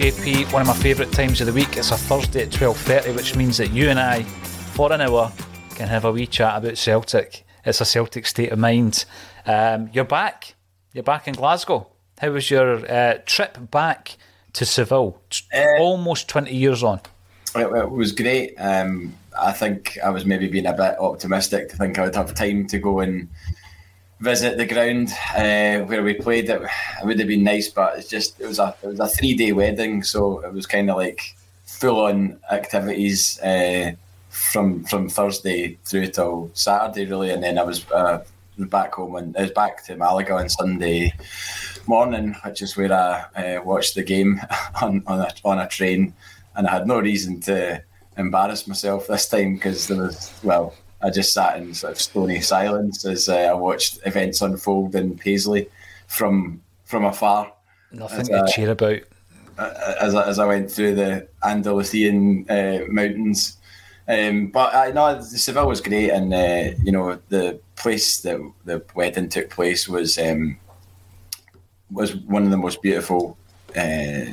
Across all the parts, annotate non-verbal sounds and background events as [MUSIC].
JP. One of my favourite times of the week. It's a Thursday at twelve thirty, which means that you and I, for an hour, can have a wee chat about Celtic. It's a Celtic state of mind. Um, you're back. You're back in Glasgow. How was your uh, trip back to Seville? Uh, Almost twenty years on. It, it was great. Um, I think I was maybe being a bit optimistic to think I would have time to go and visit the ground uh, where we played. It, it would have been nice, but it's just it was a it was a three day wedding, so it was kind of like full on activities uh, from from Thursday through till Saturday, really, and then I was. Uh, back home and I was back to Malaga on Sunday morning, which is where I uh, watched the game [LAUGHS] on on a, on a train, and I had no reason to embarrass myself this time because there was well, I just sat in sort of stony silence as uh, I watched events unfold in Paisley from from afar Nothing to a- cheer about. as I, as I went through the Andalusian uh, mountains. Um, but I know Seville was great, and uh, you know the place that the wedding took place was um, was one of the most beautiful uh,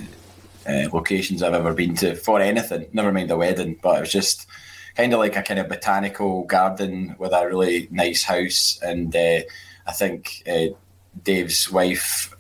uh, locations I've ever been to for anything. Never mind a wedding, but it was just kind of like a kind of botanical garden with a really nice house, and uh, I think uh, Dave's wife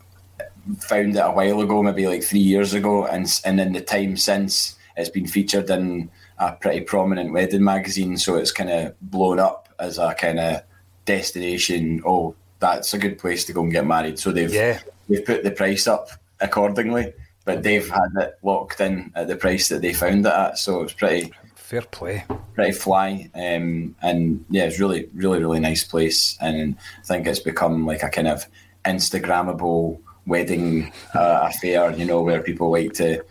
found it a while ago, maybe like three years ago, and and in the time since, it's been featured in a pretty prominent wedding magazine. So it's kind of blown up as a kind of destination. Oh, that's a good place to go and get married. So they've Yeah. they've put the price up accordingly, but they've had it locked in at the price that they found it at. So it's pretty Fair play. pretty fly. Um, and yeah, it's really, really, really nice place. And I think it's become like a kind of Instagrammable wedding uh, affair, you know, where people like to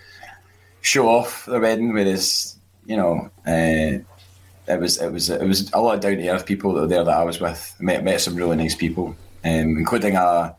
show off their wedding. Whereas, you know, uh, it was it was it was a lot of down to earth people that were there that I was with. Met met some really nice people, um, including a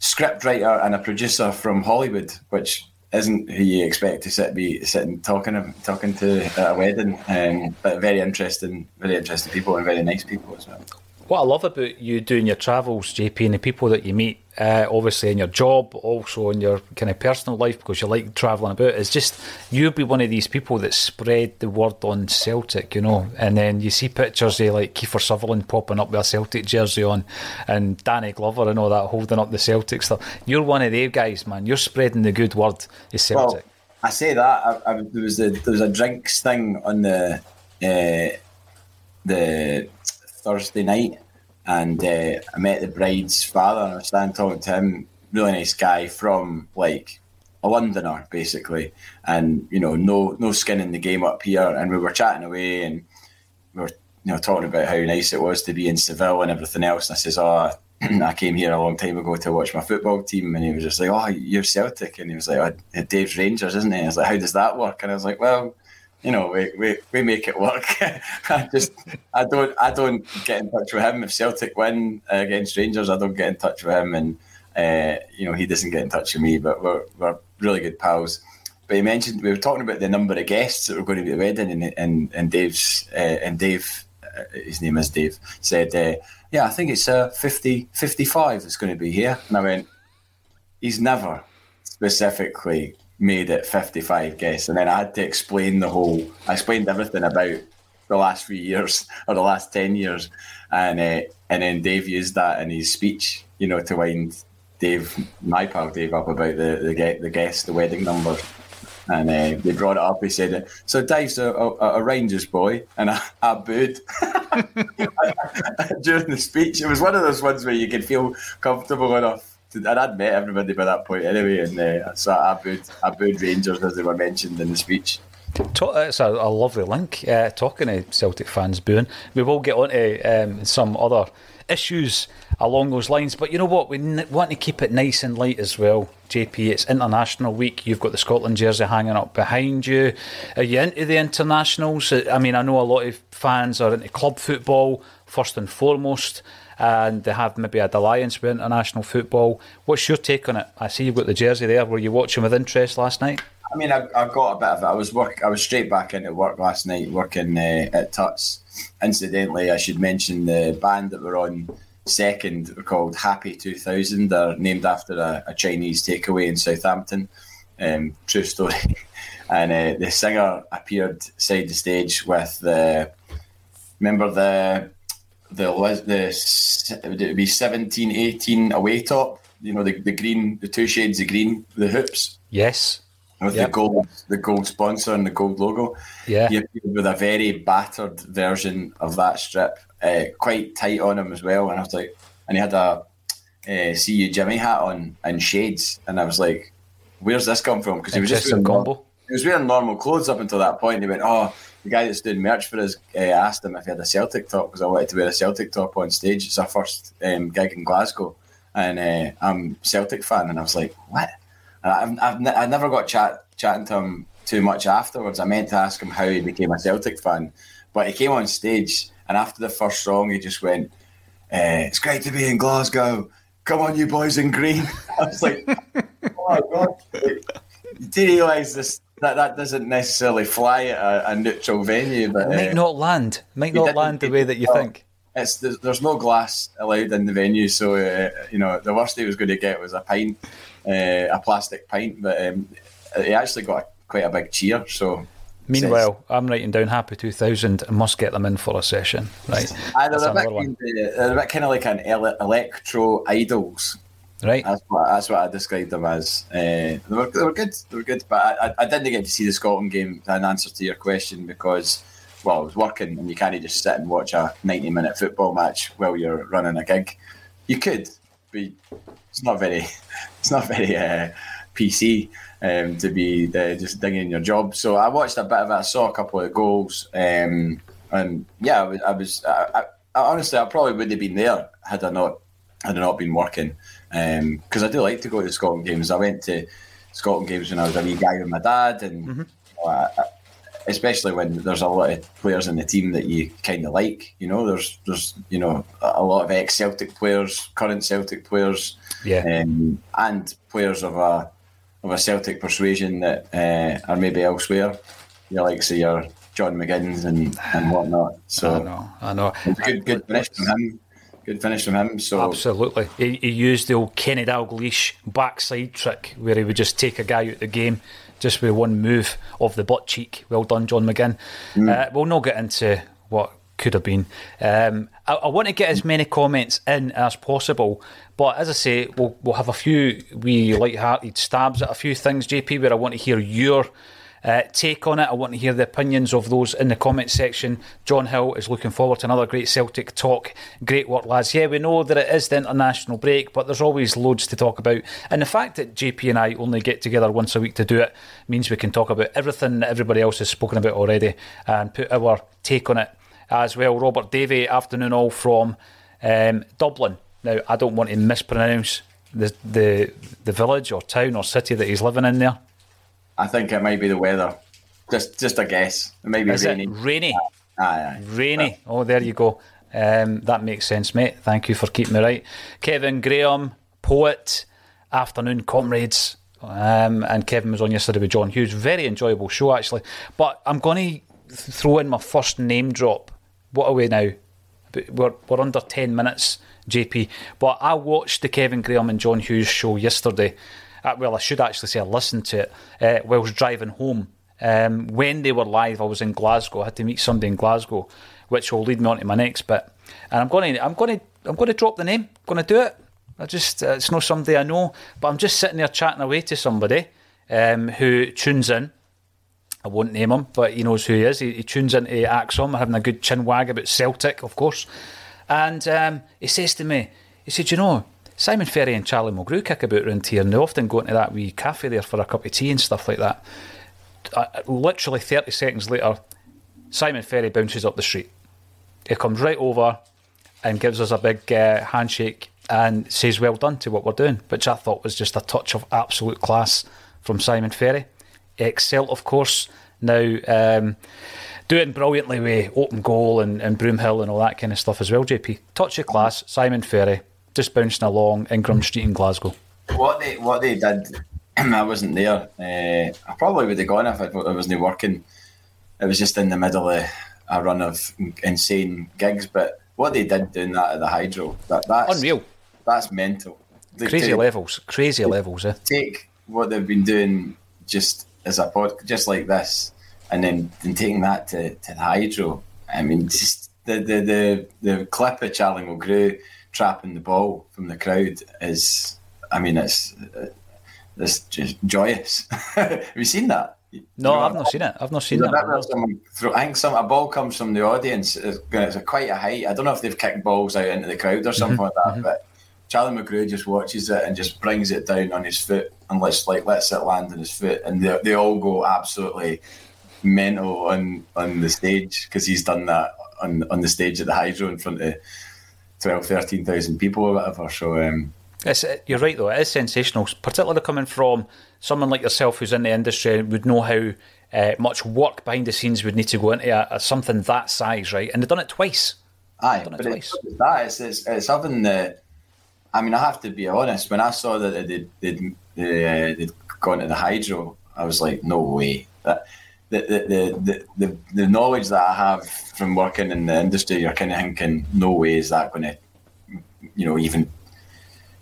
script writer and a producer from Hollywood, which isn't who you expect to sit be sitting talking talking to at a wedding. Um, but very interesting, very interesting people and very nice people as well. What I love about you doing your travels, JP, and the people that you meet, uh, obviously in your job, also in your kind of personal life, because you like travelling about, is just you'll be one of these people that spread the word on Celtic, you know. And then you see pictures of like Kiefer Sutherland popping up with a Celtic jersey on, and Danny Glover and all that holding up the Celtic stuff. You're one of those guys, man. You're spreading the good word of Celtic. Well, I say that I, I, there was a there was a drinks thing on the uh, the Thursday night, and uh, I met the bride's father, and I was standing talking to him. Really nice guy from like a Londoner, basically, and you know, no no skin in the game up here. And we were chatting away, and we were you know talking about how nice it was to be in Seville and everything else. And I says, "Oh, [CLEARS THROAT] I came here a long time ago to watch my football team," and he was just like, "Oh, you're Celtic," and he was like, oh, "Dave's Rangers, isn't he?" And I was like, "How does that work?" And I was like, "Well." You know, we, we, we make it work. [LAUGHS] I just I don't I don't get in touch with him if Celtic win against Rangers. I don't get in touch with him, and uh, you know he doesn't get in touch with me. But we're we're really good pals. But he mentioned we were talking about the number of guests that were going to be at the wedding, and and, and Dave's uh, and Dave, uh, his name is Dave, said, uh, "Yeah, I think it's uh, 50, 55 that's going to be here." And I went, "He's never specifically made it 55 guests. And then I had to explain the whole, I explained everything about the last few years [LAUGHS] or the last 10 years. And uh, and then Dave used that in his speech, you know, to wind Dave, my pal Dave, up about the, the, the guest, the wedding number. And uh, they brought it up. He said, "So Dave's a, a, a Rangers boy," and [LAUGHS] I, I booed [LAUGHS] during the speech. It was one of those ones where you could feel comfortable enough I'd met everybody by that point anyway, and uh, so I booed, I booed Rangers as they were mentioned in the speech. It's a, a lovely link. Uh, talking to Celtic fans booing, we will get on to um, some other issues along those lines. But you know what? We n- want to keep it nice and light as well. JP, it's International Week. You've got the Scotland jersey hanging up behind you. Are you into the internationals? I mean, I know a lot of fans are into club football first and foremost and they have maybe a alliance with international football. What's your take on it? I see you've got the jersey there. Were you watching with interest last night? I mean, I, I got a bit of it. I was work. I was straight back into work last night, working uh, at Tuts. Incidentally, I should mention the band that were on second called Happy 2000. They're named after a, a Chinese takeaway in Southampton. Um, true story. [LAUGHS] and uh, the singer appeared side the stage with the. Remember the the the would it be 17, 18 away top? You know, the, the green, the two shades of green, the hoops. Yes. With yep. the gold, the gold sponsor and the gold logo. Yeah. He with a very battered version of that strip, uh, quite tight on him as well. And I was like, and he had a uh, "See You Jimmy" hat on and shades, and I was like, "Where's this come from?" Because he was just wearing combo. He was wearing normal clothes up until that point. He went, "Oh, the guy that's doing merch for us uh, asked him if he had a Celtic top because I wanted to wear a Celtic top on stage. It's our first um, gig in Glasgow, and uh, I'm Celtic fan, and I was like, what? I've, I've, I never got chat chatting to him too much afterwards. I meant to ask him how he became a Celtic fan, but he came on stage, and after the first song, he just went, uh, "It's great to be in Glasgow. Come on, you boys in green." [LAUGHS] I was like, "Oh my god!" You realise this? That that doesn't necessarily fly at a, a neutral venue, but it might uh, not land. Might not land the way that you well, think. It's there's, there's, no glass allowed in the venue, so uh, you know the worst he was going to get was a pint, uh, a plastic pint. But um, he actually got a, quite a big cheer. So Meanwhile, I'm writing down Happy 2000 and must get them in for a session. Right. they're, a bit they're a bit kind of like an electro idols Right. That's what, that's what I described them as. Uh, they, were, they were good. They were good. But I, I didn't get to see the Scotland game in answer to your question because, well, I was working and you can't just sit and watch a 90 minute football match while you're running a gig. You could, but it's not very, [LAUGHS] it's not very uh, PC um, to be uh, just digging your job. So I watched a bit of it. I saw a couple of goals. Um, and yeah, I was, I, was I, I, honestly, I probably wouldn't have been there had I not had I not been working because um, I do like to go to Scotland games. I went to Scotland games when I was a wee guy with my dad, and mm-hmm. you know, I, especially when there's a lot of players in the team that you kind of like. You know, there's there's you know a lot of ex Celtic players, current Celtic players, yeah, um, and players of a of a Celtic persuasion that uh, are maybe elsewhere. You like say your John McGinns and, and whatnot. So I know, I know. Good, good finish from him good finish from him. So absolutely, he, he used the old Kenny Dalglish backside trick where he would just take a guy out of the game just with one move of the butt cheek. Well done, John McGinn. Mm. Uh, we'll not get into what could have been. Um, I, I, want to get as many comments in as possible, but as I say, we'll, we'll have a few wee light-hearted stabs at a few things, JP, where I want to hear your uh, take on it. I want to hear the opinions of those in the comment section. John Hill is looking forward to another great Celtic talk. Great work, lads. Yeah, we know that it is the international break, but there's always loads to talk about. And the fact that JP and I only get together once a week to do it means we can talk about everything that everybody else has spoken about already and put our take on it as well. Robert Davey, afternoon all from um, Dublin. Now, I don't want to mispronounce the, the the village or town or city that he's living in there. I think it might be the weather. Just just a guess. It might be Is rainy. it rainy? Aye, aye. Rainy. Oh, there you go. Um, that makes sense, mate. Thank you for keeping me right. Kevin Graham, poet, afternoon comrades. Um, and Kevin was on yesterday with John Hughes. Very enjoyable show, actually. But I'm going to throw in my first name drop. What are we now? We're, we're under 10 minutes, JP. But I watched the Kevin Graham and John Hughes show yesterday. Well, I should actually say I listened to it uh, was driving home. Um, when they were live, I was in Glasgow. I had to meet somebody in Glasgow, which will lead me on to my next bit. And I'm going to, I'm going to, I'm going to drop the name. I'm going to do it. I just, uh, it's not somebody I know, but I'm just sitting there chatting away to somebody um, who tunes in. I won't name him, but he knows who he is. He, he tunes into ACSOM, having a good chin wag about Celtic, of course. And um, he says to me, he said, you know, Simon Ferry and Charlie Mulgrew kick about round here, and they often go into that wee cafe there for a cup of tea and stuff like that. Uh, literally 30 seconds later, Simon Ferry bounces up the street. He comes right over and gives us a big uh, handshake and says well done to what we're doing, which I thought was just a touch of absolute class from Simon Ferry. Excel, of course, now um, doing brilliantly with open goal and, and Broomhill and all that kind of stuff as well, JP. Touch of class, Simon Ferry, just bouncing along Ingram Street in Glasgow. What they what they did, [CLEARS THROAT] I wasn't there. Uh, I probably would have gone if I, I wasn't working. It was just in the middle of a run of insane gigs. But what they did doing that at the Hydro, that that's Unreal. That's mental. They- Crazy levels, crazy levels, eh? Take what they've been doing just as a pod, just like this, and then, then taking that to, to the Hydro. I mean, just the the the, the clip of Charlie Mulgrew trapping the ball from the crowd is, I mean, it's it's just joyous. [LAUGHS] Have you seen that? No, You know, I've not seen it. I've not seen that. throw, I think some a ball comes from the audience. It's, it's a quite a height. I don't know if they've kicked balls out into the crowd or something mm-hmm. like that. Mm-hmm. But Charlie Mulgrew just watches it and just brings it down on his foot and lets like lets it land on his foot, and they, they all go absolutely mental on on the stage because he's done that on on the stage at the Hydro in front of 12, 13,000 people or whatever. So um, It's, uh, you're right, though. It is sensational, particularly coming from someone like yourself who's in the industry and would know how uh, much work behind the scenes would need to go into a, a something that size, right? And they've done it twice. Aye, Done it but twice. it's that it's, it's it's something that I mean I have to be honest. When I saw that they'd they'd, they'd, uh, they'd gone to the hydro, I was like, no way. That the the, the, the, the knowledge that I have from working in the industry, you're kind of thinking, no way is that going to, you know, even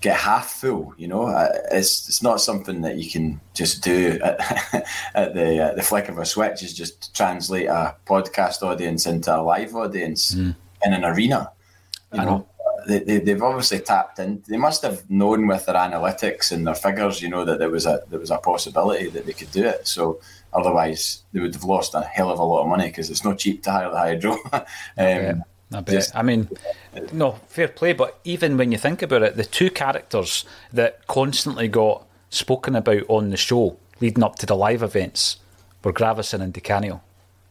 get half full. You know, it's it's not something that you can just do [LAUGHS] at, at the uh, the flick of a switch. Is just translate a podcast audience into a live audience in an arena. You I know, know. They, they, they've obviously tapped in. They must have known with their analytics and their figures, you know, that there was a there was a possibility that they could do it. So otherwise, they would have lost a hell of a lot of money because it's not cheap to hire the hydro. [LAUGHS] um, Yeah, I bet. just- I mean, no, fair play. But even when you think about it, the two characters that constantly got spoken about on the show leading up to the live events were Gravesen and Di Canio.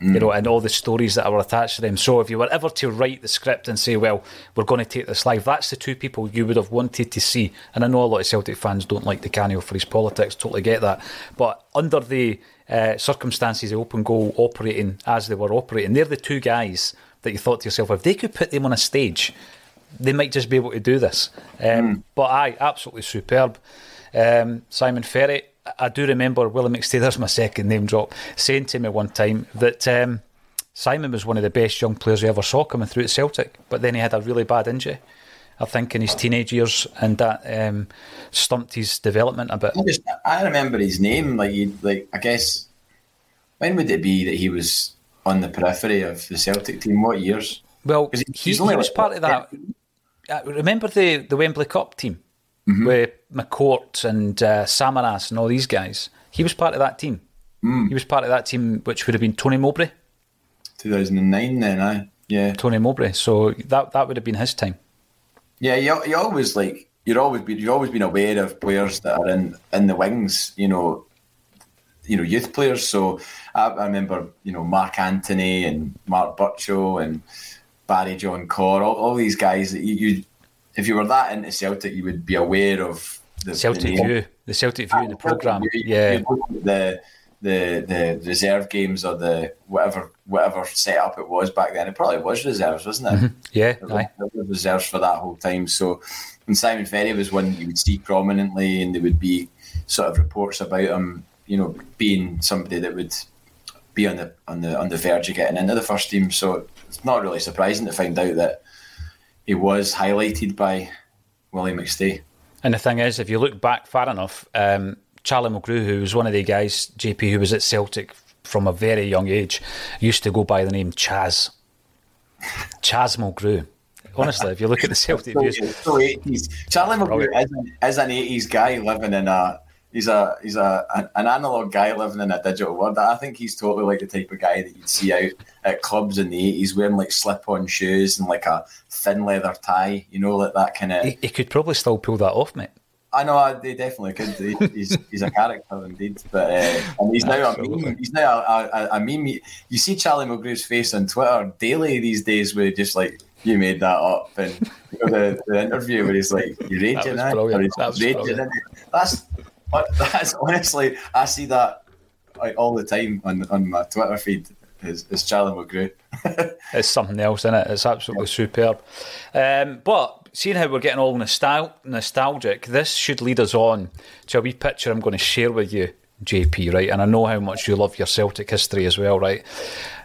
You know, and all the stories that were attached to them. So, if you were ever to write the script and say, "Well, we're going to take this live," that's the two people you would have wanted to see. And I know a lot of Celtic fans don't like Di Canio for his politics. Totally get that. But under the uh, circumstances of Open Goal operating as they were operating, they're the two guys that you thought to yourself, if they could put them on a stage, they might just be able to do this. Um, But aye, absolutely superb. Um, Simon Ferry, I- I do remember Willie McStader's [LAUGHS] my second name drop, saying to me one time that um, Simon was one of the best young players I ever saw coming through at Celtic, but then he had a really bad injury. I think in his teenage years, and that um, stumped his development a bit. I just I remember his name. Like like I guess when would it be that he was on the periphery of the Celtic team? What years? Well, he, he- was part of that. Uh, remember the, the Wembley Cup team Mm-hmm. with McCourt and uh, Samaras and all these guys? He was part of that team. Mm. He was part of that team, which would have been Tony Mowbray. Two thousand and nine. Then I yeah Tony Mowbray. So that that would have been his time. Yeah. You, you always like you're always be, you've always been aware of players that are in in the wings. You know, you know youth players. So I, I remember you know Mark Anthony and Mark Burchill and Barry John Corr. All, all these guys that you, you if you were that into Celtic, you would be aware of the Celtic the. View, the Celtic View in the ah, programme. You- Yeah, you the the the reserve games or the whatever whatever setup it was back then. It probably was reserves, wasn't it? Mm-hmm. Yeah, there was, there was reserves for that whole time. So, and Simon Ferry was one you would see prominently, and there would be sort of reports about him, you know, being somebody that would be on the on the on the verge of getting into the first team. So it's not really surprising to find out that he was highlighted by Willie McStay. And the thing is, if you look back far enough, um, Charlie Mulgrew, who was one of the guys, JP, who was at Celtic from a very young age, used to go by the name Chaz. Chaz Mulgrew. Honestly, if you look at the Celtic [LAUGHS] views, so 80s. Charlie Mulgrew is an, is an 80s guy living in a he's a he's a an analog guy living in a digital world. I think he's totally like the type of guy that you'd see out at clubs in the eighties wearing like slip on shoes and like a thin leather tie. You know, like that kind of. He, he, could probably still pull that off, mate. I know they definitely could. He, he's [LAUGHS] he's a character indeed, but uh, and he's now a meme. He's now a, a, a meme. You see Charlie Mulgrew's face on Twitter daily these days, with just like you made that up, and you know, the, the interview where he's like, "You raging, that or he's that raging." That's that's [LAUGHS] honestly, I see that like, all the time on, on my Twitter feed. Is, is Charlie Mulgrew. [LAUGHS] it's something else, isn't it? It's absolutely superb. Um, but seeing how we're getting all nostal- nostalgic, this should lead us on to a wee picture I'm going to share with you, JP, right? And I know how much you love your Celtic history as well, right?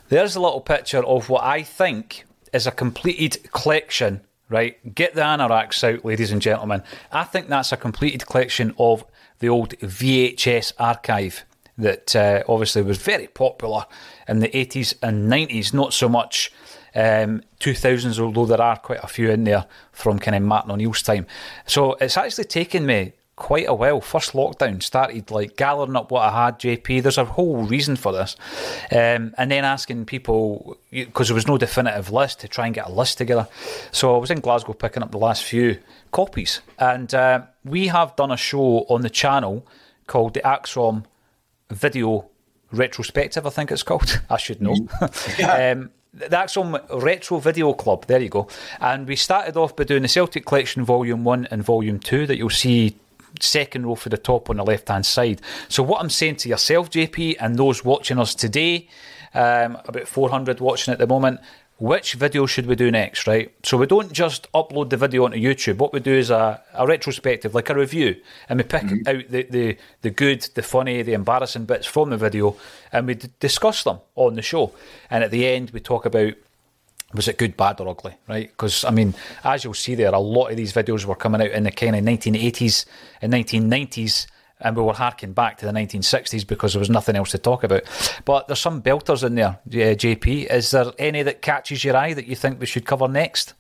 There's a little picture of what I think is a completed collection, right? Get the anoraks out, ladies and gentlemen. I think that's a completed collection of the old VHS archive that uh, obviously was very popular in the 80s and 90s, not so much um, 2000s, although there are quite a few in there from kind of Martin O'Neill's time. So it's actually taken me quite a while. First lockdown started like gathering up what I had, JP. There's a whole reason for this. Um, and then asking people, because there was no definitive list, to try and get a list together. So I was in Glasgow picking up the last few copies. And uh, we have done a show on the channel called the ACSOM Video Retrospective, I think it's called. [LAUGHS] I should know. [LAUGHS] Yeah. um, the ACSOM Retro Video Club, there you go. And we started off by doing the Celtic Collection Volume 1 and Volume 2 that you'll see second row for the top on the left hand side. So, what I'm saying to yourself, JP, and those watching us today, um, about 400 watching at the moment, which video should we do next, right? So we don't just upload the video onto YouTube. What we do is a, a retrospective, like a review, and we pick mm-hmm. out the, the, the good, the funny, the embarrassing bits from the video, and we d- discuss them on the show. And at the end, we talk about was it good, bad, or ugly, right? Because, I mean, as you'll see there, a lot of these videos were coming out in the kind of 1980s and 1990s, and we were harking back to the 1960s because there was nothing else to talk about. But there's some belters in there, JP. Uh, is there any that catches your eye that you think we should cover next?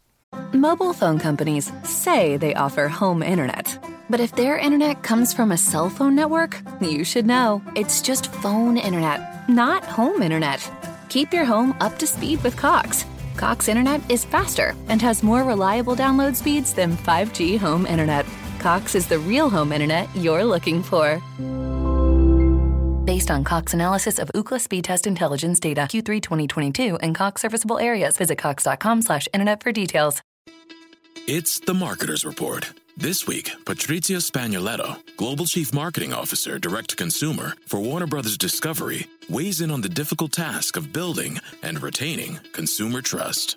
Mobile phone companies say they offer home internet. But if their internet comes from a cell phone network, you should know. It's just phone internet, not home internet. Keep your home up to speed with Cox. Cox Internet is faster and has more reliable download speeds than 5G home internet. Cox is the real home internet you're looking for. Based on Cox analysis of Ookla speed test intelligence data Q3 2022 and Cox serviceable areas, visit cox.com/internet for details. It's the Marketers Report. This week, Patrizio Spagnoletto, Global Chief Marketing Officer, Direct to Consumer for Warner Brothers Discovery, weighs in on the difficult task of building and retaining consumer trust.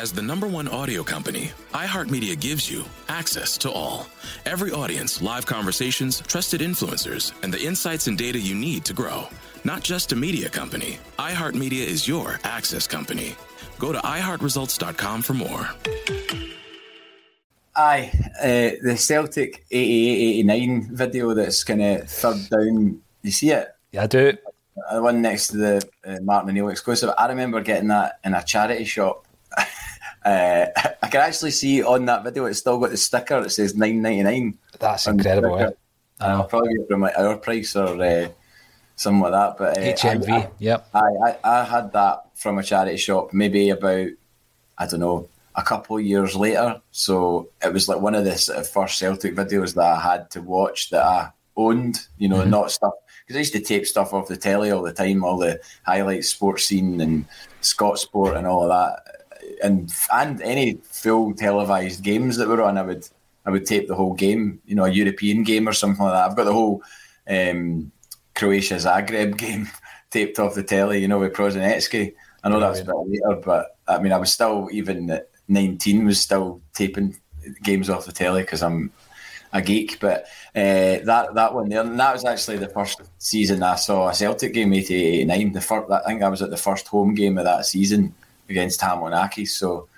As the number one audio company, iHeartMedia gives you access to all. Every audience, live conversations, trusted influencers, and the insights and data you need to grow. Not just a media company, iHeartMedia is your access company. Go to iHeartResults.com for more. Aye, uh, the Celtic 88-89 video that's kind of third down. You see it? Yeah, I do. Uh, the one next to the uh, Martin O'Neill exclusive. I remember getting that in a charity shop. Uh, [LAUGHS] I can actually see on that video it's still got the sticker that says nine ninety nine. That's incredible. Eh? I'll probably get from like our price or uh, something like that. But uh, HMV, I, I, yep. I, I, I had that from a charity shop maybe about I don't know a couple of years later. So it was like one of the sort of first Celtic videos that I had to watch that I owned. You know, Mm-hmm. not stuff because I used to tape stuff off the telly all the time, all the highlights, sports scene, and Scotsport, and all of that, and and any full televised games that were on, I would I would tape the whole game. You know, a European game or something like that. I've got the whole um, Croatia Zagreb [LAUGHS] game taped off the telly. You know, with Prosinecki. I know that was a bit later, but I mean, I was still even at 19 was still taping games off the telly because I'm a geek. But uh, that that one there, and that was actually the first season I saw a Celtic game, 88 89. The first, I think I was at the first home game of that season against Hamonaki. So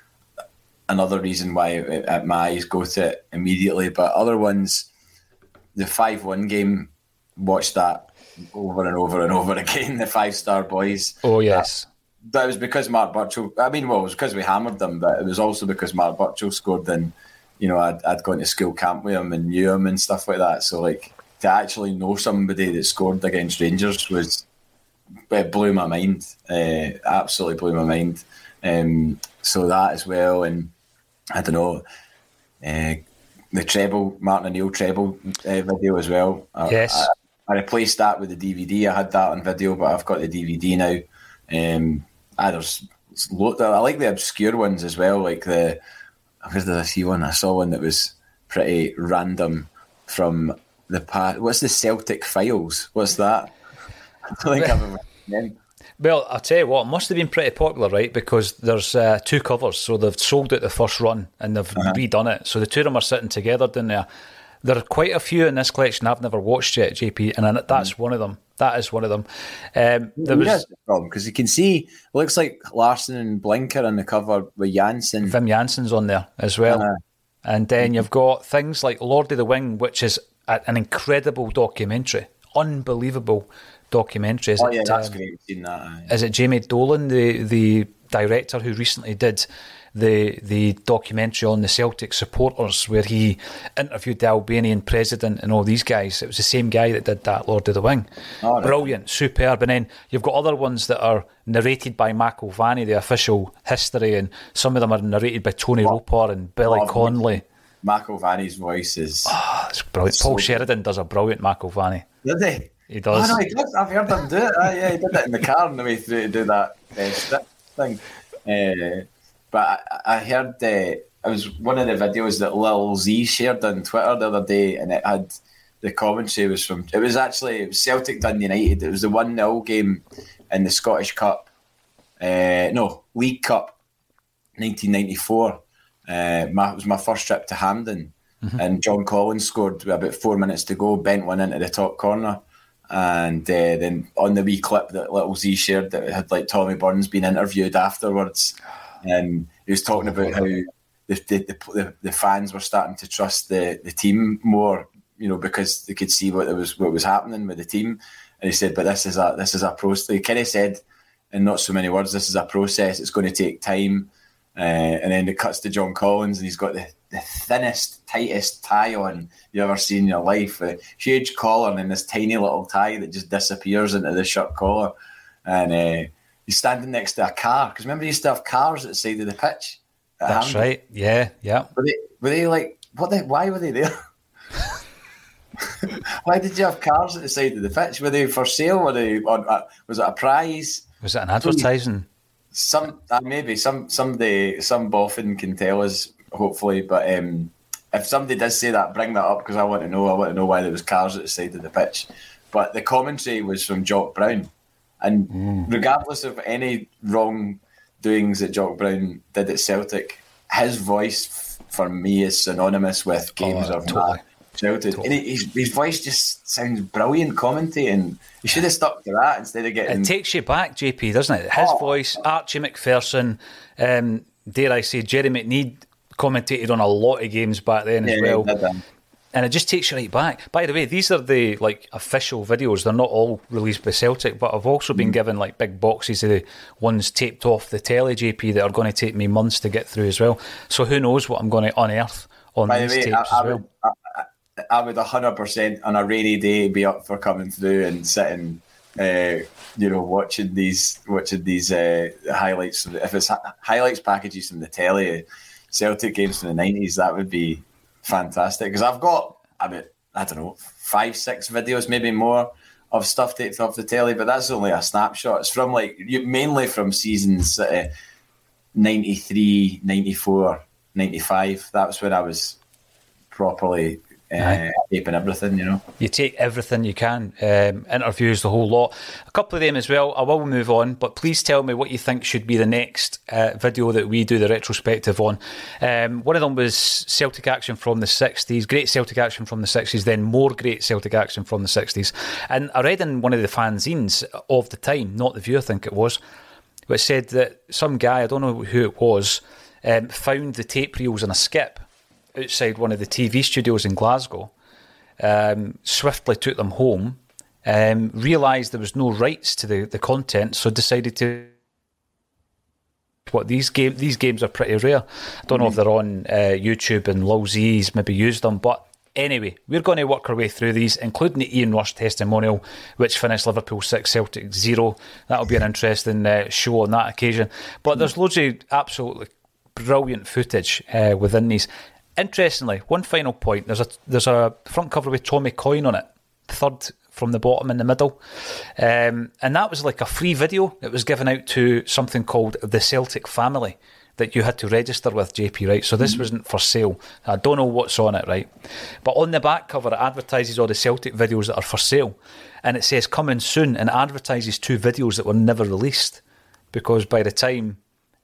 another reason why it, it, my eyes go to it immediately. But other ones, the 5 1 game, watched that over and over and [LAUGHS] over again. The five star boys. Oh yes. That was because Mark Burchill. I mean, well, it was because we hammered them, but it was also because Mark Burchill scored. And you know, I'd, I'd gone to school camp with him and knew him and stuff like that. So, like, to actually know somebody that scored against Rangers was it blew my mind. Uh, absolutely blew my mind. Um, so that as well, and I don't know. Uh, the treble, Martin O'Neill treble uh, video as well. I- Yes. I, I replaced that with the DVD. I had that on video, but I've got the DVD now. Um, ah, there's, lo- I like the obscure ones as well. Like the where did I see one? I saw one that was pretty random from the past. What's the Celtic Files? What's that? [LAUGHS] I think I've ever. Well, I'll tell you what, it must have been pretty popular, right? Because there's uh, two covers, so they've sold it the first run and they've redone it. So the two of them are sitting together down there. There are quite a few in this collection I've never watched yet, JP, and that's one of them. That is one of them. Um, there was That's the problem because you can see it looks like Larsson and Blinker on the cover with Jansen. Wim Jansen's on there as well. Uh-huh. And then you've got things like Lord of the Wing, which is a, an incredible documentary, unbelievable documentary. Is Oh it, yeah, that's um, great. Seen that. aye. is it Jamie Dolan, the the director who recently did the the documentary on the Celtic supporters, where he interviewed the Albanian president and all these guys? It was the same guy that did that Lord of the Wing. Oh, right. Brilliant, superb. And then you've got other ones that are narrated by Mac Vanny, the official history, and some of them are narrated by Tony Roper and Billy Oh, Connolly. Mark O'Vanny's voice is. That's brilliant. Paul Sheridan does a brilliant Mac Vanny. Did he? He does. Oh no, he does. I've heard him do it. Aye, yeah, he did it in the car on the way through to do that uh, strip thing. Uh, but I, I heard uh, it was one of the videos that Lil Z shared on Twitter the other day, and it had the commentary was from. It was actually it was Celtic Dundee United. It was the one 0 game in the Scottish Cup. Uh, no, League Cup, 1994. Uh, my, it was my first trip to Hampden, and John Collins scored with about four minutes to go, bent one into the top corner. And uh, then on the wee clip that Little Z shared, that had like Tommy Burns being interviewed afterwards, and he was talking about how the the, the, the, the fans were starting to trust the, the team more, you know, because they could see what was what was happening with the team. And he said, "But this is a this is a process." He kind of said, in not so many words, "This is a process. It's going to take time." Uh, and then it cuts to John Collins, and he's got the, the thinnest, tightest tie on you ever seen in your life. A huge collar and then this tiny little tie that just disappears into the shirt collar. And uh, he's standing next to a car. Because remember, he used to have cars at the side of the pitch. That's Hampden? right. Yeah, yeah. Were they, were they like, what the, why were they there? [LAUGHS] why did you have cars at the side of the pitch? Were they for sale? Were they on, uh, was it a prize? Was it an advertising? some uh, maybe some somebody some boffin can tell us hopefully but um if somebody does say that bring that up because i want to know. I want to know why there was cars at the side of the pitch. But the commentary was from jock brown. And regardless of any wrong doings that jock brown did at celtic his voice f- for me is synonymous with games Oh, of totally. childhood and he, his, his voice just sounds brilliant commentating. He should have stuck to that instead of getting It takes you back, JP, doesn't it? His Oh. voice, Archie McPherson, um, dare I say, Jerry McNeid commentated on a lot of games back then as well. And it just takes you right back. By the way, these are the like official videos. They're not all released by Celtic, but I've also Mm. been given like big boxes of the ones taped off the telly JP that are going to take me months to get through as well. So who knows what I'm going to unearth on By the way, I, tapes I as well. would, I, I- I would 100% on a rainy day be up for coming through and sitting uh, you know, watching these watching these uh, highlights. If it's highlights packages from the telly, Celtic games from the nineties, that would be fantastic. Because I've got about I don't know five, six videos, maybe more of stuff taken off the telly, but that's only a snapshot. It's from like mainly from seasons uh, 93, 94, 95. That was when I was properly uh, taping everything, you know. You take everything you can, um, interviews, the whole lot. A couple of them as well. I will move on, but please tell me what you think should be the next uh, video that we do the retrospective on. Um, one of them was Celtic action from the 60s, great Celtic action from the 60s, then more great Celtic action from the 60s. And I read in one of the fanzines of the time, not the View, I think it was, which said that some guy, I don't know who it was, um, found the tape reels in a skip outside one of the TV studios in Glasgow, um, swiftly took them home, um, realised there was no rights to the, the content, so decided to. What these game these games are pretty rare. I don't mm-hmm. know if they're on uh, YouTube and Lil Z's maybe used them, but Anyway, we're going to work our way through these, including the Ian Rush testimonial, which finished Liverpool 6, Celtic 0. That'll be an interesting uh, show on that occasion. But there's loads of absolutely brilliant footage uh, within these. Interestingly, one final point: there's a there's a front cover with Tommy Coyne on it, third from the bottom in the middle, um, and that was like a free video. that was given out to something called the Celtic Family that you had to register with JP, right? So this mm wasn't for sale. I don't know what's on it, right? But on the back cover, it advertises all the Celtic videos that are for sale, and it says coming soon, and advertises two videos that were never released because by the time,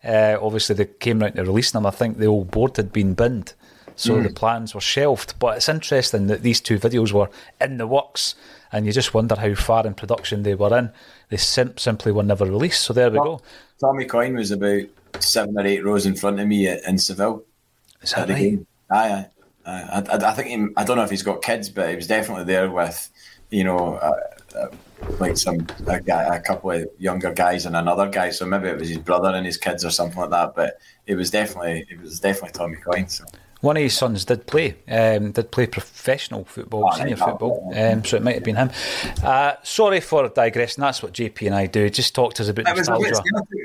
uh, obviously, they came around to releasing them, I think the old board had been binned so mm. the plans were shelved. But it's interesting that these two videos were in the works, and you just wonder how far in production they were in. They sim- simply were never released. So there we well, go. Tommy Coyne was about seven or eight rows in front of me in Seville. Is that right? Aye, aye. I, I, I, think he, I don't know if he's got kids, but he was definitely there with, you know, uh, uh, like some a, guy, a couple of younger guys and another guy. So maybe it was his brother and his kids or something like that. But it was definitely it was definitely Tommy Coyne. So. One of his sons did play, um, did play professional football, oh, senior football, um, so it might have been him. Uh, sorry for digressing. That's what JP and I do. Just talk to us about nostalgia.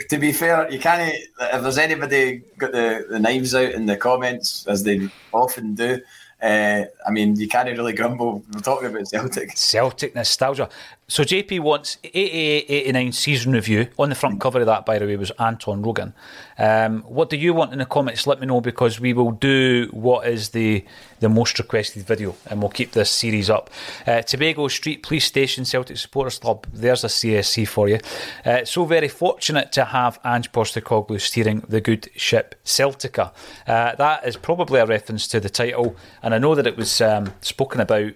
to be fair, you can't. If there's anybody got the, the knives out in the comments, as they often do, uh, I mean, you can't really grumble. We're talking about Celtic. Celtic nostalgia. So JP wants 88 89 season review. On the front cover of that, by the way, was Anton Rogan. Um, what do you want in the comments? Let me know because we will do what is the the most requested video and we'll keep this series up. Uh, Tobago Street Police Station Celtic Supporters Club. There's a CSC for you. Uh, so very fortunate to have Ange Postecoglou steering the good ship Celtica. Uh, that is probably a reference to the title, and I know that it was um, spoken about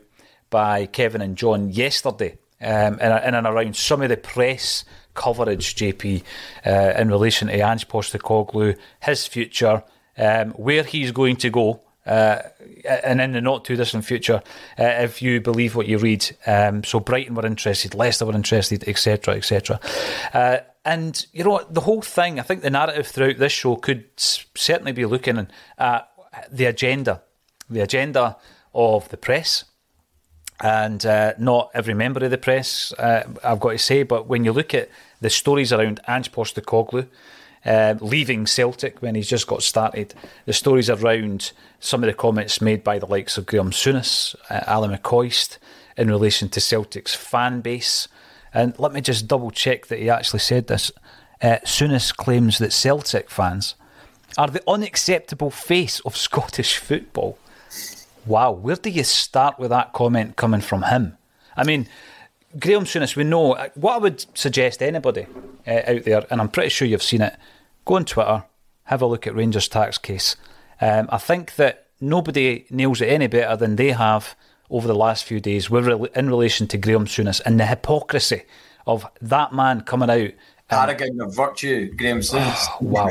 by Kevin and John yesterday um, in, in and around some of the press coverage, JP, uh, in relation to Ange Postecoglou, his future, um, where he's going to go, uh, and in the not too distant future, uh, if you believe what you read. Um, so Brighton were interested, Leicester were interested, etc., etc. Uh, and you know the whole thing. I think the narrative throughout this show could certainly be looking at the agenda, the agenda of the press and uh, not every member of the press, uh, I've got to say. But when you look at the stories around Ange Postecoglou uh, leaving Celtic when he's just got started, the stories around some of the comments made by the likes of Graham Souness, uh, Alan McCoist in relation to Celtic's fan base. And let me just double check that he actually said this. Uh, Souness claims that Celtic fans are the unacceptable face of Scottish football wow, where do you start with that comment coming from him? I mean, Graham Souness, we know what I would suggest anybody uh, out there, and I'm pretty sure you've seen it. Go on Twitter, have a look at Rangers' tax case. Um, I think that nobody nails it any better than they have over the last few days in relation to Graham Souness and the hypocrisy of that man coming out. Paragon of virtue, Graham Souness. Oh, [SIGHS] wow.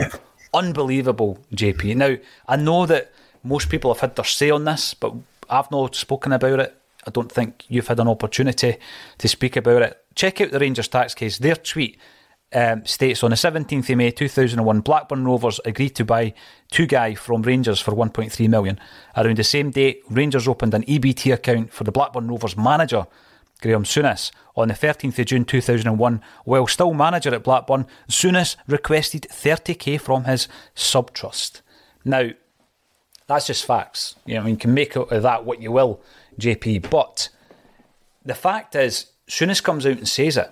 Unbelievable, JP. Now, I know that most people have had their say on this, but I've not spoken about it. I don't think you've had an opportunity to speak about it. Check out the Rangers tax case. Their tweet um, states on the 17th of May 2001, Blackburn Rovers agreed to buy Tugay from Rangers for 1.3 million. Around the same date, Rangers opened an EBT account for the Blackburn Rovers manager Graham Souness. On the 13th of June 2001, while still manager at Blackburn, Souness requested 30k from his sub trust. Now, that's just facts. You know, I mean, you can make out of that what you will, JP. But the fact is, Souness comes out and says it,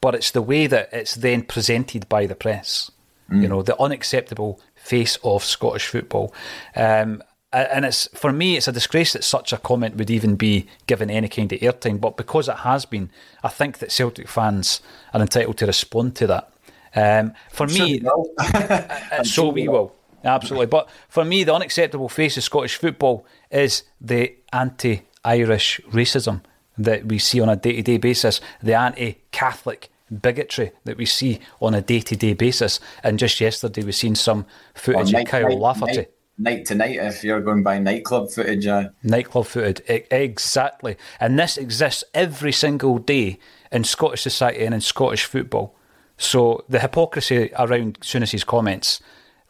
but it's the way that it's then presented by the press. Mm. You know, the unacceptable face of Scottish football. Um, and it's for me, it's a disgrace that such a comment would even be given any kind of airtime. But because it has been, I think that Celtic fans are entitled to respond to that. Um, for [LAUGHS] [LAUGHS] sure me, uh, so we will absolutely. But for me, the unacceptable face of Scottish football is the anti-Irish racism that we see on a day-to-day basis, the anti-Catholic bigotry that we see on a day-to-day basis. And just yesterday, we've seen some footage of Kyle Lafferty night to night if you're going by nightclub footage. Uh. Nightclub footage, exactly. And this exists every single day in Scottish society and in Scottish football. So the hypocrisy around Souness's comments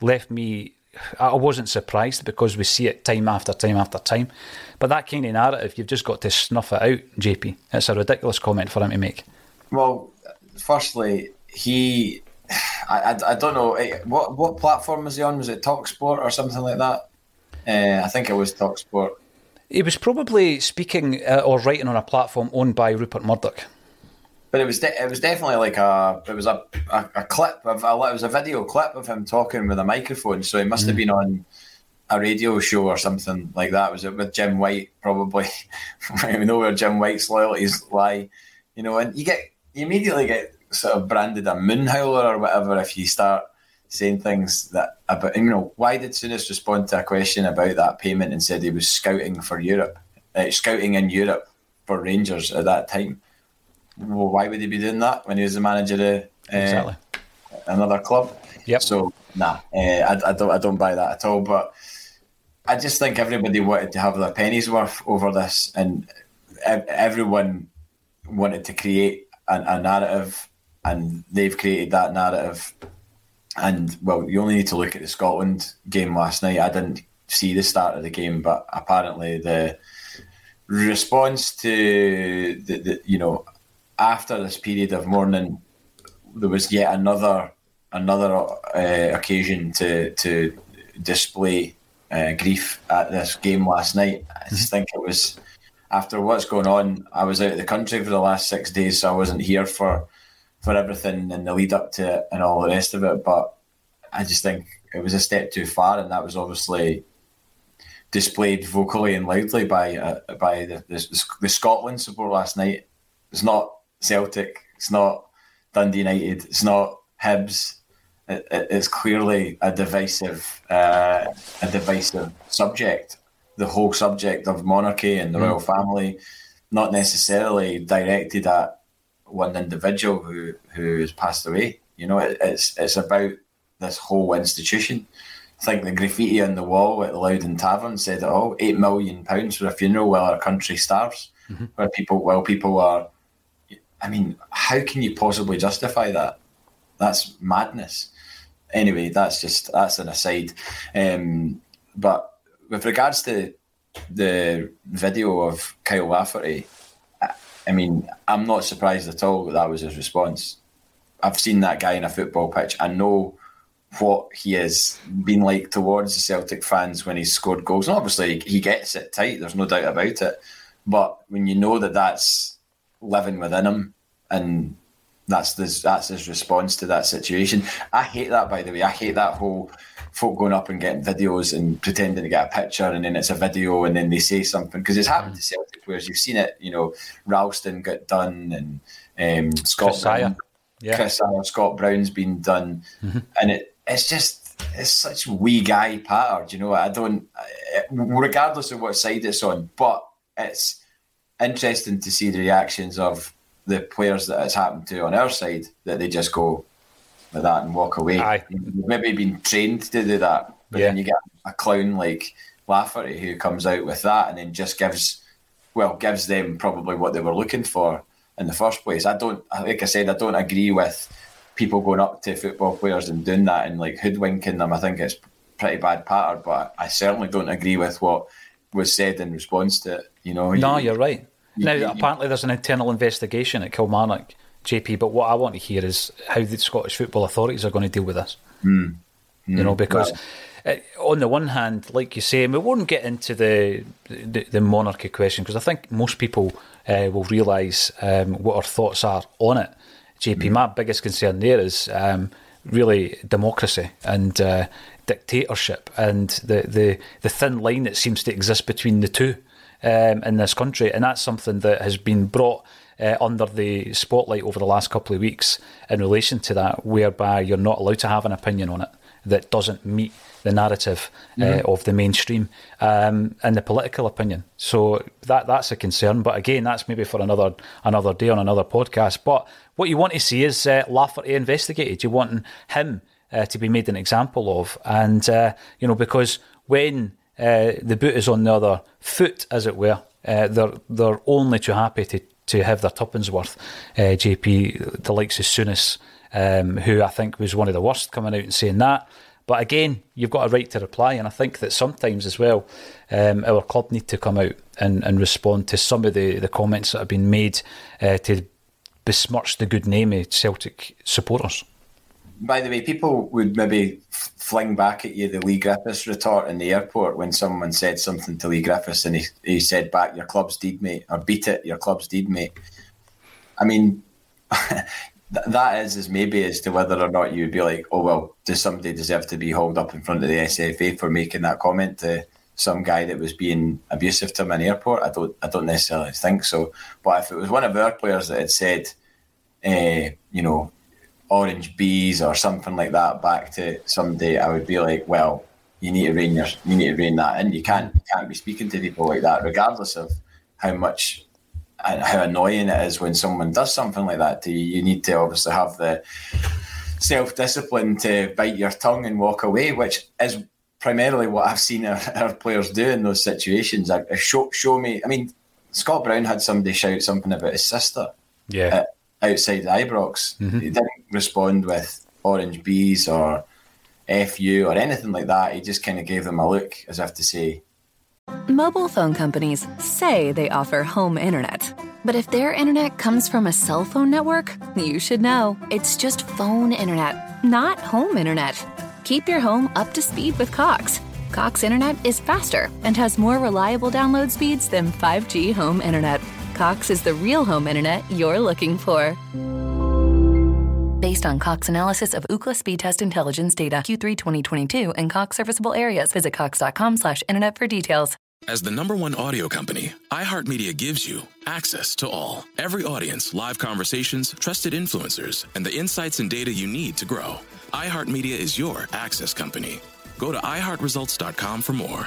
left me. I wasn't surprised because we see it time after time after time. But that kind of narrative, you've just got to snuff it out, JP. It's a ridiculous comment for him to make. Well, firstly, he I, I, I, don't know eh, what what platform was he on. Was it Talksport or something like that? Uh, I think it was Talksport. He was probably speaking uh, or writing on a platform owned by Rupert Murdoch. But it was de- it was definitely like a it was a, a, a clip of a, it was a video clip of him talking with a microphone. So he must mm. have been on a radio show or something like that. Was it with Jim White? Probably. [LAUGHS] we know where Jim White's loyalties lie. You know, and you get you immediately get sort of branded a moon howler or whatever if you start saying things that about you know why did Souness respond to a question about that payment and said he was scouting for Europe, uh, scouting in Europe for Rangers at that time? Well, why would he be doing that when he was the manager of uh, exactly. another club? Yep. So nah, uh, I, I don't I don't buy that at all. But I just think everybody wanted to have their pennies worth over this, and everyone wanted to create a, a narrative and they've created that narrative. And well, you only need to look at the Scotland game last night. I didn't see the start of the game, but apparently the response to the, the you know after this period of mourning, there was yet another another uh, occasion to to display uh, grief at this game last night. I just think it was after what's going on. I was out of the country for the last six days, so I wasn't here for for everything in the lead up to it and all the rest of it. But I just think it was a step too far, and that was obviously displayed vocally and loudly by uh, by the, the, the, Scotland support last night. It's not Celtic, it's not Dundee United, it's not Hibs. It, it, it's clearly a divisive uh, a divisive subject. The whole subject of monarchy and the mm. royal family, not necessarily directed at one individual who who has passed away. You know, it, it's it's about this whole institution. I think the graffiti on the wall at the Loudon Tavern said it all: eight million pounds for a funeral while our country starves, mm-hmm. where people while people are. I mean, how can you possibly justify that? That's madness. Anyway, that's just that's an aside. Um, but with regards to the video of Kyle Lafferty, I mean, I'm not surprised at all that that was his response. I've seen that guy in a football pitch. I know what he has been like towards the Celtic fans when he's scored goals. And obviously, he gets it tight. There's no doubt about it. But when you know that that's living within him, and that's this, that's his response to that situation. I hate that. By the way, I hate that whole folk going up and getting videos and pretending to get a picture and then it's a video and then they say something because it's happened to Celtic players. You've seen it, you know, Ralston got done and um, Scott Chris Brown, yeah. Chris Scott Brown's been done, mm-hmm. and it it's just it's such wee guy patter. You know, I don't, regardless of what side it's on, but it's interesting to see the reactions of the players that it's happened to on our side that they just go, like that and walk away. Aye. You've maybe been trained to do that, but yeah. then you get a clown like Lafferty who comes out with that and then just gives, well, gives them probably what they were looking for in the first place. I don't, like I said, I don't agree with people going up to football players and doing that and like hoodwinking them. I think it's pretty bad pattern, but I certainly don't agree with what was said in response to it. You know, no, you're right. Now, apparently, there's an internal investigation at Kilmarnock, JP. But what I want to hear is how the Scottish football authorities are going to deal with this. Mm. Mm. You know, because well. uh, on the one hand, like you say, and we won't get into the the, the monarchy question because I think most people uh, will realise um, what our thoughts are on it. JP, mm. my biggest concern there is um, really democracy and uh, dictatorship and the, the, the thin line that seems to exist between the two um, in this country. And that's something that has been brought uh, under the spotlight over the last couple of weeks in relation to that, whereby you're not allowed to have an opinion on it that doesn't meet the narrative uh, mm-hmm. of the mainstream um, and the political opinion. So that that's a concern. But again, that's maybe for another another day on another podcast. But what you want to see is uh, Lafferty investigated. You want him uh, to be made an example of, and uh, you know because when uh, the boot is on the other foot, as it were, uh, they're they're only too happy to to have their tuppence worth. Uh, JP, the likes of Souness, um, who I think was one of the worst coming out and saying that. But again, you've got a right to reply, and I think that sometimes as well, um, our club need to come out and, and respond to some of the, the comments that have been made uh, to besmirch the good name of Celtic supporters. By the way, people would maybe fling back at you the Leigh Griffiths retort in the airport when someone said something to Leigh Griffiths and he, he said back, Your club's deed, mate, or beat it, your club's deed, mate. I mean, [LAUGHS] that is as maybe as to whether or not you'd be like, oh well, does somebody deserve to be hauled up in front of the SFA for making that comment to some guy that was being abusive to him in the airport? I don't, I don't necessarily think so. But if it was one of our players that had said, uh, you know, orange bees or something like that back to somebody, I would be like, well, you need to rein your, you need to rein that in. You can't, you can't be speaking to people like that, regardless of how much and how annoying it is when someone does something like that to you. You need to obviously have the self discipline to bite your tongue and walk away, which is primarily what I've seen our, [LAUGHS] our players do in those situations. I, I show, show me, I mean, Scott Brown had somebody shout something about his sister. Yeah. Outside Ibrox. Mm-hmm. He didn't respond with orange bees or FU or anything like that. He just kind of gave them a look as if to say, Mobile phone companies say they offer home internet. But if their internet comes from a cell phone network, you should know. It's just phone internet, not home internet. Keep your home up to speed with Cox. Cox internet is faster and has more reliable download speeds than 5G home internet. Cox is the real home internet you're looking for. Based on Cox analysis of Ookla speed test intelligence data Q3 2022 and Cox serviceable areas, visit cox.com/internet for details. As the number one audio company, iHeartMedia gives you access to all. Every audience, live conversations, trusted influencers, and the insights and data you need to grow. iHeartMedia is your access company. Go to iHeartResults.com for more.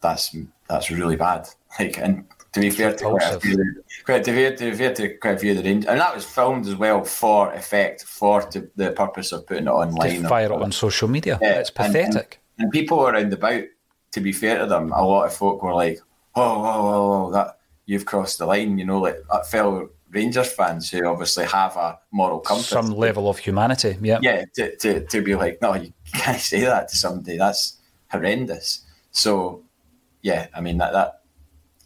That's that's really bad. Like, and to be fair to quite a few, quite, to, be, to be fair to quite a few of the Rangers, and that was filmed as well for effect, for to, the purpose of putting it online. To fire it on social media. Yeah, it's pathetic. And, and, people around about, to be fair to them, a lot of folk were like, "Oh, whoa, whoa, that you've crossed the line." You know, like uh, fellow Rangers fans who obviously have a moral compass, some level of humanity. Yeah, yeah. To, to, to be like, no, you [LAUGHS] can't say that to somebody. That's horrendous. So, yeah, I mean that that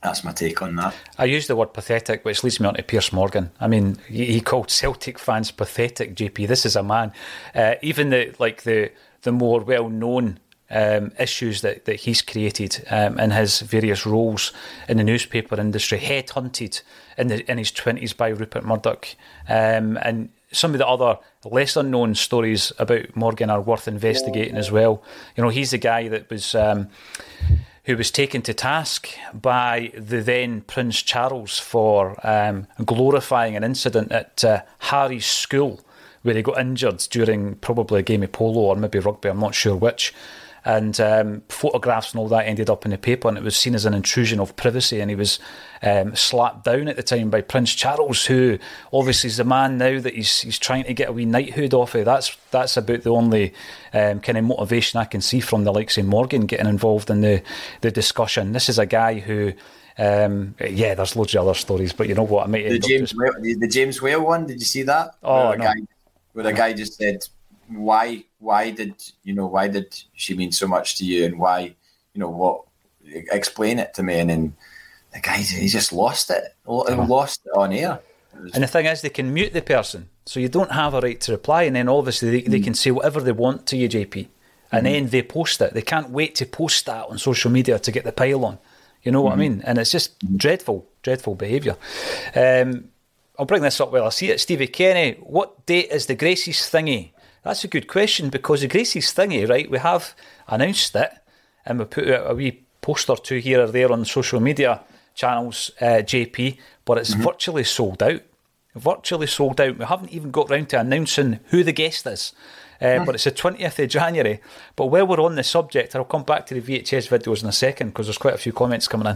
that's my take on that. I use the word pathetic, which leads me on to Piers Morgan. I mean, he, called Celtic fans pathetic. JP, this is a man. Uh, even the like the the more well known um, issues that, that he's created um, in his various roles in the newspaper industry, headhunted in, the, in his 20s by Rupert Murdoch. Um, and some of the other lesser known stories about Morgan are worth investigating as well. You know, he's the guy that was. Um, who was taken to task by the then Prince Charles for um, glorifying an incident at uh, Harry's school where he got injured during probably a game of polo or maybe rugby, I'm not sure which and um, photographs and all that ended up in the paper, and it was seen as an intrusion of privacy. And he was um, slapped down at the time by Prince Charles, who obviously is the man now that he's he's trying to get a wee knighthood off of. That's that's about the only um, kind of motivation I can see from the likes of Morgan getting involved in the the discussion. This is a guy who. Um, yeah, there's loads of other stories, but you know what? I might the James just... Whale, the James Whale one. Did you see that? Oh, where no. guy, where a guy just said why why did you know why did she mean so much to you and why you know what explain it to me, and then the guy he just lost it, uh-huh. lost it on air. And the thing is, they can mute the person, so you don't have a right to reply. And then obviously they, they mm. can say whatever they want to you, JP, and mm. then they post it. They can't wait to post that on social media to get the pile on. You know what I mm-hmm. mean? And it's just mm-hmm. dreadful, dreadful behaviour. Um, I'll bring this up while I see it. Stevie Kenny, what date is the Gracie's thingy? That's a good question because the Gracie's thingy, right? We have announced it and we put out a wee post or two here or there on social media channels, uh, JP, but it's virtually sold out. Virtually sold out. We haven't even got round to announcing who the guest is. Uh, But it's the 20th of January. But while we're on the subject, I'll come back to the VHS videos in a second because there's quite a few comments coming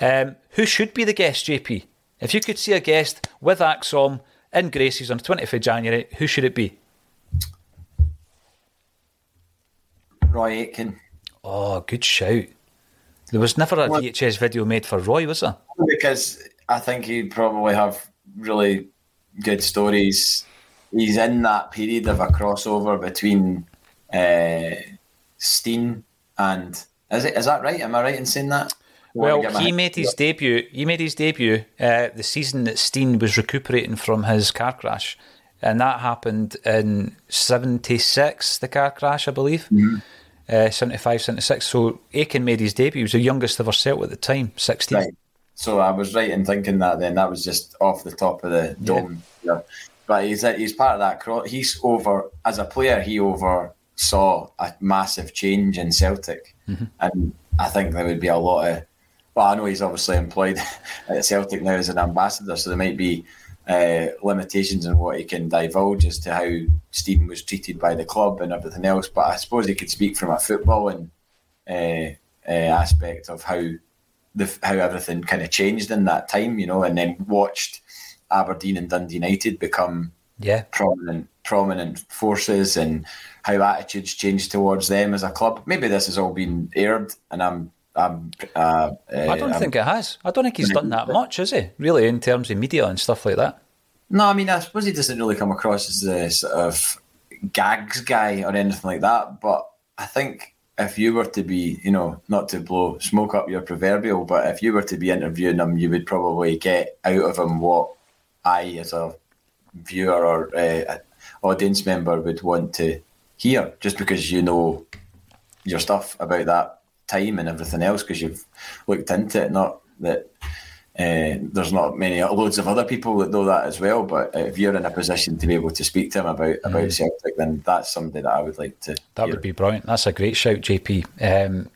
in. Um, who should be the guest, JP? If you could see a guest with ACSOM in Gracie's on the 20th of January, who should it be? Roy Aitken. Oh, good shout. There was never a What? VHS video made for Roy, was there? because I think he'd probably have really good stories. He's in that period of a crossover between uh, Stein and is it is that right? Am I right in saying that? Well, he made his debut. He made his debut uh, the season that Stein was recuperating from his car crash, and that happened in '76. The car crash, I believe, Mm-hmm. Uh, 75, 76. So Aitken made his debut. He was the youngest ever set at the time, 16. Right. So I was right in thinking that then that was just off the top of the dome. Yeah. But he's he's part of that. He's over as a player. He oversaw a massive change in Celtic, and I think there would be a lot of. Well, I know he's obviously employed [LAUGHS] at Celtic now as an ambassador, so there might be uh, limitations in what he can divulge as to how Stephen was treated by the club and everything else. But I suppose he could speak from a footballing uh, uh, aspect of how the how everything kind of changed in that time, you know, and then watched Aberdeen and Dundee United become Yeah. prominent prominent forces and how attitudes changed towards them as a club. Maybe this has all been aired, and I'm I'm. Uh, I don't think it has. I don't think he's done that much, has he? Really, in terms of media and stuff like that. No, I mean, I suppose he doesn't really come across as the sort of gags guy or anything like that. But I think if you were to be, you know, not to blow smoke up your proverbial, but if you were to be interviewing him, you would probably get out of him what I, as a viewer or uh, audience member, would want to hear, just because you know your stuff about that time and everything else, because you've looked into it. Not that uh, there's not many loads of other people that know that as well. But if you're in a position to be able to speak to him about about Celtic, then that's somebody that I would like to. That hear. would be brilliant. That's a great shout, JP. Um,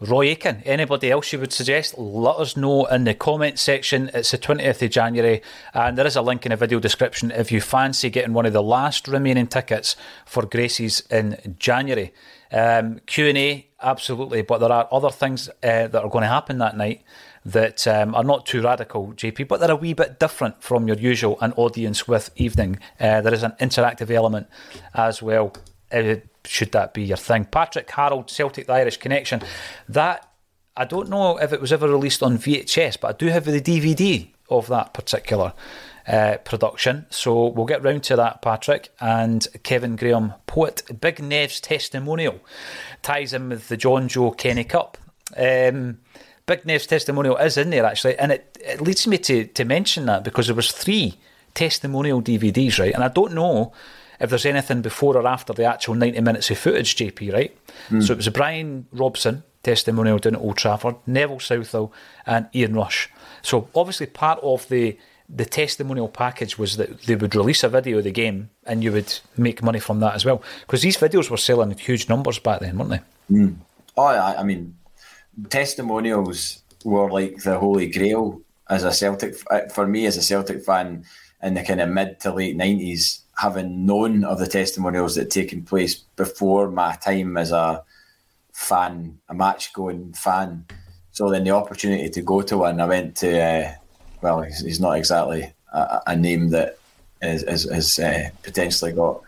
Roy Aitken, anybody else you would suggest, let us know in the comment section. It's the 20th of January, and there is a link in the video description if you fancy getting one of the last remaining tickets for Gracie's in January. Um, Q&A, absolutely, but there are other things uh, that are going to happen that night that um, are not too radical, JP, but they're a wee bit different from your usual an audience with evening. Uh, there is an interactive element as well. Uh, should that be your thing? Patrick Harold, Celtic the Irish Connection. That I don't know if it was ever released on VHS, but I do have the DVD of that particular uh, production. So we'll get round to that, Patrick. And Kevin Graham, poet, Big Nev's testimonial ties in with the John Joe Kenny Cup. Um, Big Nev's testimonial is in there actually, and it, it leads me to, to mention that because there was three testimonial DVDs, right? And I don't know if there's anything before or after the actual 90 minutes of footage, JP, right? So it was a Brian Robson testimonial down at Old Trafford, Neville Southall, and Ian Rush. So obviously part of the the testimonial package was that they would release a video of the game and you would make money from that as well. Because these videos were selling huge numbers back then, weren't they? Oh, I, I mean, testimonials were like the holy grail as a Celtic for me as a Celtic fan in the kind of mid to late nineties, having known of the testimonials that had taken place before my time as a fan, a match going fan. So then the opportunity to go to one, I went to. Uh, well, he's, he's not exactly a, a name that is, is, is uh, potentially got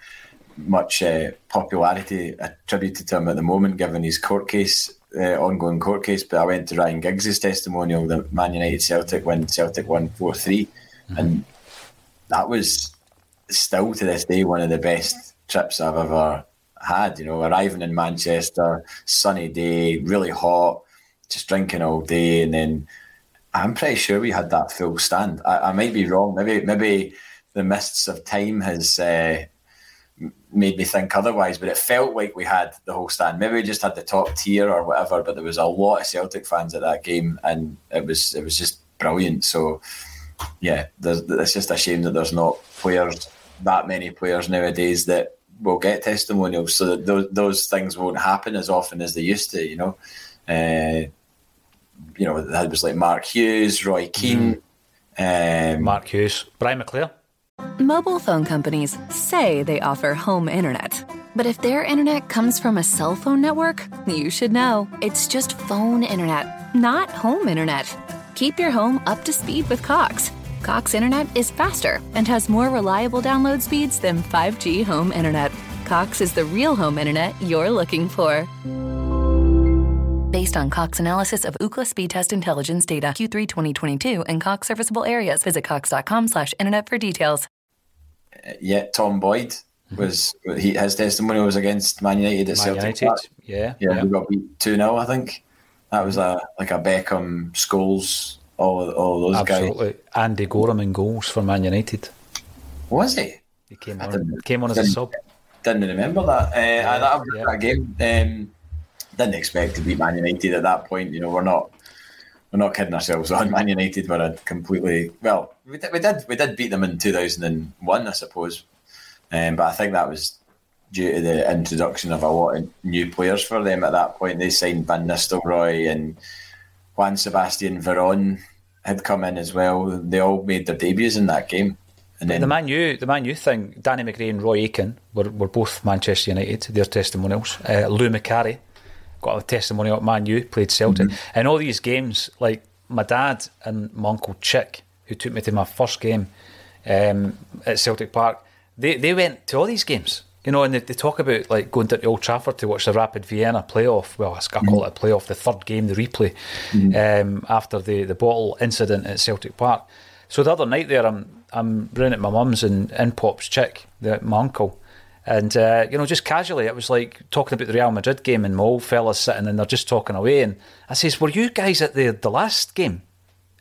much uh, popularity attributed to him at the moment, given his court case, uh, ongoing court case. But I went to Ryan Giggs' testimonial, the Man United Celtic when Celtic won 4 3. And that was still to this day one of the best trips I've ever had. You know, arriving in Manchester, sunny day, really hot, just drinking all day, and then I'm pretty sure we had that full stand. I, I might be wrong. Maybe maybe the mists of time has uh, made me think otherwise, but it felt like we had the whole stand. Maybe we just had the top tier or whatever, but there was a lot of Celtic fans at that game, and it was it was just brilliant. So yeah, it's just a shame that there's not players that many players nowadays that will get testimonials, so that those those things won't happen as often as they used to. You know, uh, you know, that was like Mark Hughes, Roy Keane, mm. um, Mark Hughes, Brian McClair. Mobile phone companies say they offer home internet. But if their internet comes from a cell phone network, you should know. It's just phone internet, not home internet. Keep your home up to speed with Cox. Cox internet is faster and has more reliable download speeds than 5G home internet. Cox is the real home internet you're looking for. Based on Cox analysis of Ookla speed test intelligence data Q3 2022 and Cox serviceable areas, visit cox.com slash internet for details. Uh, yeah, Tom Boyd was he his testimony was against Man United at Man Celtic. United, yeah, yeah, yeah, we got beat two 0 I think. That was a like a Beckham, Scholes, all all those Absolutely. guys. Andy Goram in goals for Man United. Was he? He came on. Came on as a sub. Didn't remember that. Uh, yeah, that, was yeah. that game. Um, didn't expect to beat Man United at that point. You know, we're not we're not kidding ourselves on. Man United were a completely well. We did we did, we did beat them in two thousand and one, I suppose. Um, but I think that was due to the introduction of a lot of new players for them at that point. They signed Van Nistelrooy and Juan Sebastian Veron had come in as well. They all made their debuts in that game. And then the Man U, the Man U thing, Danny McGrain and Roy Aitken were, were both Manchester United. Their testimonials. Uh, Lou Macari got a testimonial at Man U, played Celtic. Mm-hmm. And all these games, like my dad and my uncle Chick, who took me to my first game um, at Celtic Park, they, they went to all these games. You know, and they, they talk about like going to Old Trafford to watch the Rapid Vienna playoff. Well, I call mm-hmm. it a playoff, the third game, the replay mm-hmm. um, after the, the bottle incident at Celtic Park. So the other night there, I'm I'm running at my mum's and in pops Chick, the, my uncle, and uh, you know, just casually, it was like talking about the Real Madrid game, and my old fellas sitting and they're just talking away. And I says, "Were you guys at the the last game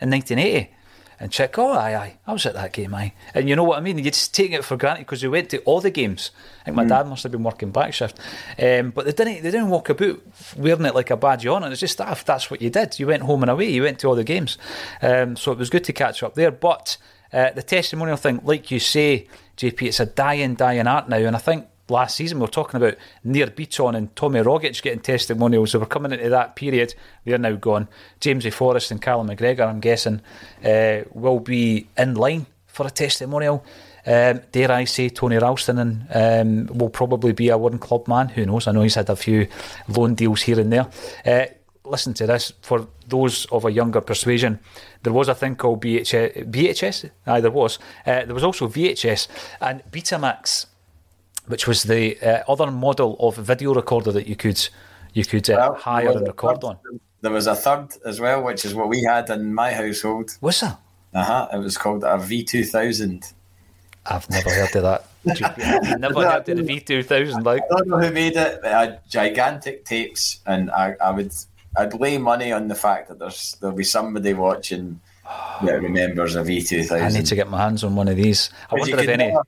in 1980?" And check, oh, aye, aye, I was at that game, aye. And you know what I mean? You're just taking it for granted because we went to all the games. I think my mm. dad must have been working back shift. Um, but they didn't they didn't walk about wearing it like a badge on. It it's just that, that's what you did. You went home and away, you went to all the games. Um, so it was good to catch up there. But uh, the testimonial thing, like you say, JP, it's a dying, dying art now. And I think last season we were talking about Nir Bitton and Tommy Rogic getting testimonials. So we're coming into that period. They're now gone. James Jamesy Forrest and Callum McGregor, I'm guessing, uh, will be in line for a testimonial. Um, dare I say Tony Ralston um, will probably be a one club man. Who knows? I know he's had a few loan deals here and there. Uh, listen to this for those of a younger persuasion. There was a thing called BHS. VHS? Aye, there was. Uh, there was also VHS and Betamax, which was the uh, other model of video recorder that you could you could uh, well, hire and record on. There was a third as well, which is what we had in my household. Was there? Uh huh. It was called a V2000. I've never heard of that. [LAUGHS] I've never heard of the V2000. Like. I don't know who made it. But had gigantic tapes, and I, I would I'd lay money on the fact that there's there'll be somebody watching that remembers a V2000. I need to get my hands on one of these. I wonder if any. Never,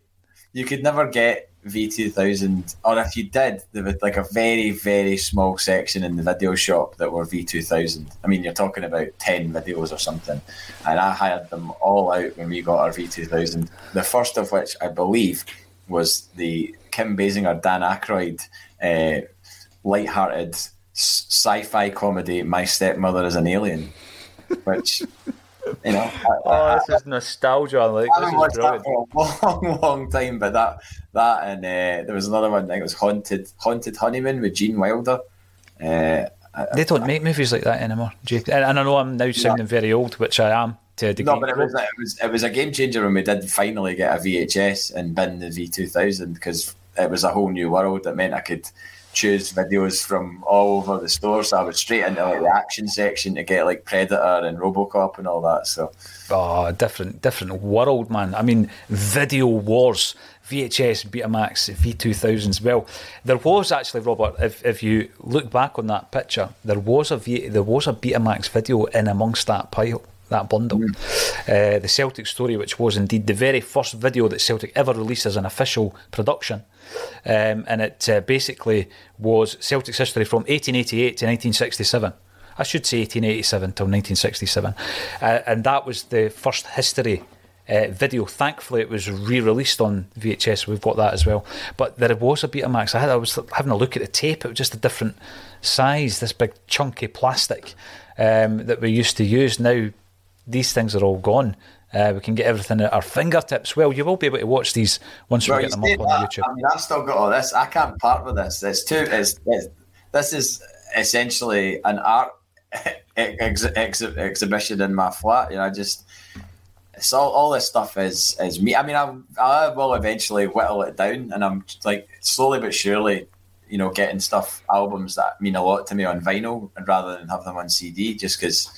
you could never get V2000, or if you did, there was like a very, very small section in the video shop that were V2000. I mean, you're talking about 10 videos or something. And I hired them all out when we got our V2000. The first of which I believe was the Kim Basinger, Dan Aykroyd, uh, light-hearted sci-fi comedy My Stepmother is an Alien, which you know. oh, this is nostalgia. Like I haven't watched that for a [LAUGHS] long, long time, but that that and uh, there was another one. I think it was Haunted Haunted Honeymoon with Gene Wilder. Uh, they don't make movies like that anymore, Jake. And I know I'm now sounding yeah. very old, which I am to a degree. No, but it was, it was it was a game changer when we did finally get a VHS and bin the V2000 because it was a whole new world. That meant I could choose videos from all over the store. So I was straight into like the action section to get like Predator and RoboCop and all that. So, oh, different, different world, man. I mean, video wars. VHS, Betamax, V2000s. Well, there was actually, Robert, if, if you look back on that picture, there was a v, there was a Betamax video in amongst that pile, that bundle. Mm. Uh, the Celtic story, which was indeed the very first video that Celtic ever released as an official production. Um, and it uh, basically was Celtic's history from 1888 to 1967. I should say 1887 till 1967. Uh, and that was the first history uh, video. Thankfully, it was re-released on VHS. We've got that as well. But there was a Betamax. I, had, I was having a look at the tape. It was just a different size. This big chunky plastic um, that we used to use. Now these things are all gone. Uh, we can get everything at our fingertips. Well, you will be able to watch these once well, we get them up on YouTube. I mean, I've still got all this. I can't part with this. It's too. It's, it's this is essentially an art [LAUGHS] ex, ex, exhibition in my flat. You know, I just it's all, all this stuff is is me. I mean, I I will eventually whittle it down, and I'm like slowly but surely, you know, getting stuff albums that mean a lot to me on vinyl, and rather than have them on CD, just because.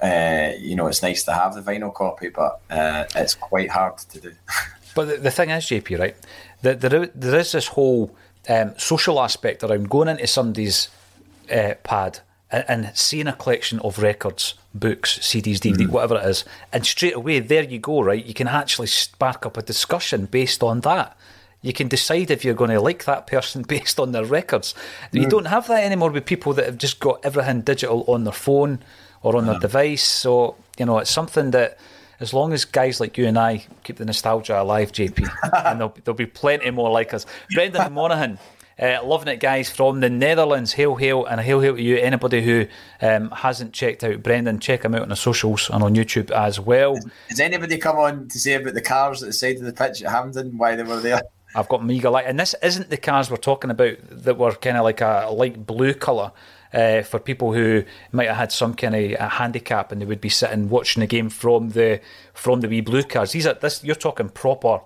Uh, you know, it's nice to have the vinyl copy, but uh, it's quite hard to do. [LAUGHS] but the, the, thing is, JP, right? That there, there is this whole um, social aspect around going into somebody's uh, pad and, and, seeing a collection of records, books, CDs, DVD, mm. whatever it is, and straight away there you go, right? You can actually spark up a discussion based on that. You can decide if you're going to like that person [LAUGHS] based on their records. Mm. You don't have that anymore with people that have just got everything digital on their phone or on their device. So you know, it's something that as long as guys like you and I keep the nostalgia alive, JP, and [LAUGHS] there'll, there'll be plenty more like us. Brendan [LAUGHS] Monaghan uh, loving it, guys, from the Netherlands. Hail, hail, and hail, hail to you. Anybody who um, hasn't checked out Brendan, check him out on the socials and on YouTube as well. Has, anybody come on to say about the cars at the side of the pitch at Hampden, why they were there? I've got mega light, and this isn't the cars we're talking about that were kind of like a light blue colour. Uh, for people who might have had some kind of handicap and they would be sitting watching the game from the from the wee blue cars. These are this you're talking proper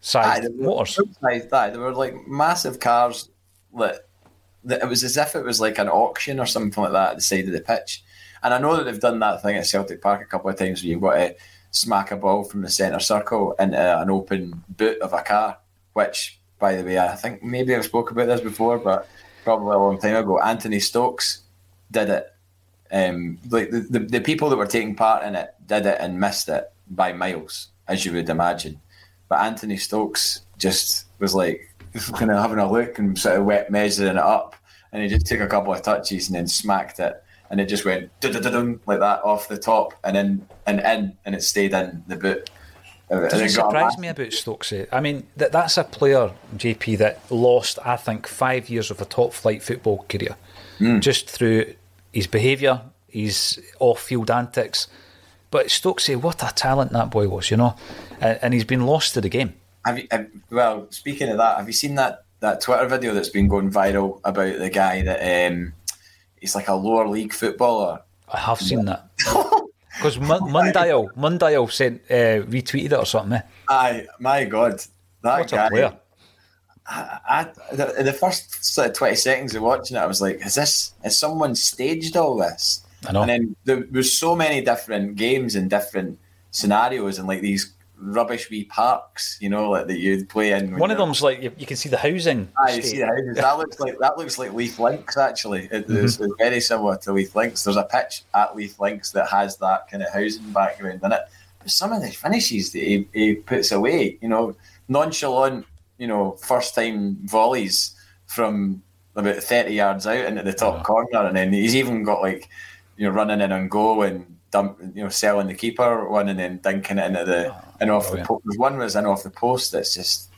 size motors. Sized, aye, they were like massive cars that, that it was as if it was like an auction or something like that at the side of the pitch. And I know that they've done that thing at Celtic Park a couple of times where you've got to smack a ball from the centre circle into an open boot of a car, which, by the way, I think maybe I've spoke about this before, but probably a long time ago, Anthony Stokes did it. Um, like the, the, the people that were taking part in it did it and missed it by miles, as you would imagine. But Anthony Stokes just was like [LAUGHS] kind of having a look and sort of wet measuring it up, and he just took a couple of touches and then smacked it, and it just went like that off the top and in and in, and it stayed in the boot. Does it surprise me about Stokes? I mean, that that's a player, JP, that lost, I think, five years of a top flight football career mm. just through his behaviour, his off field antics. But Stokesy, what a talent that boy was, you know, and, and he's been lost to the game. Have you, have, well, speaking of that, have you seen that that Twitter video that's been going viral about the guy that um, he's like a lower league footballer? I have seen that. [LAUGHS] Because [LAUGHS] Mundial, Mundial sent uh, retweeted it or something. Eh? Aye, my God, that what guy. A player. I, I, the, the first sort of twenty seconds of watching it, I was like, "Is this? Is someone staged all this?" I know. And then there was so many different games and different scenarios and like these rubbish wee parks, you know, like that you'd play in. One of them's like you, you, can see the housing. Ah, you see the houses. that looks like that looks like Leith Links actually. It, mm-hmm. it's, it's, very similar to Leith Links. There's a pitch at Leith Links that has that kind of housing background in it. But some of the finishes that he, he puts away, you know, nonchalant, you know, first time volleys from about 30 yards out into the top oh. corner, and then he's even got like you know, running in and go and dump, you know, selling the keeper one and then dinking it into the oh, and off brilliant. the post. One was in off the post that's just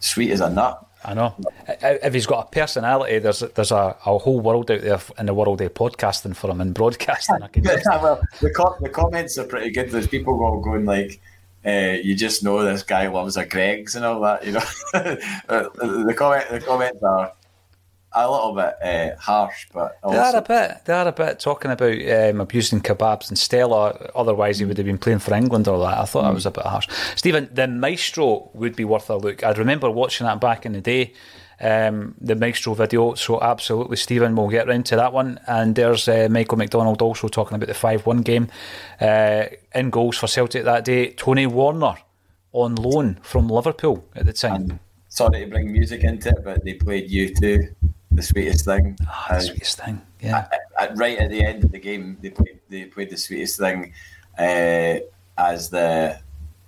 sweet as a nut. I know. If he's got a personality, there's there's a, a whole world out there in the world of podcasting for him and broadcasting. I can [LAUGHS] yeah, well, the, co- the comments are pretty good. There's people all going like, uh, "You just know this guy loves a Greggs and all that." You know, [LAUGHS] the comment the comments are a little bit uh, harsh, but also... they are a bit. They are a bit talking about um, abusing kebabs and Stella. Otherwise, he would have been playing for England or that. I thought mm. that was a bit harsh. Stephen, the Maestro would be worth a look. I remember watching that back in the day. Um, the Maestro video. So absolutely, Stephen, we'll get into that one. And there's uh, Michael McDonald also talking about the five-one game uh, in goals for Celtic that day. Tony Warner on loan from Liverpool at the time. Sorry to bring music into it, but they played U2, the sweetest thing. Oh, the sweetest thing, yeah. At, at, right at the end of the game, they played they played the sweetest thing uh, as the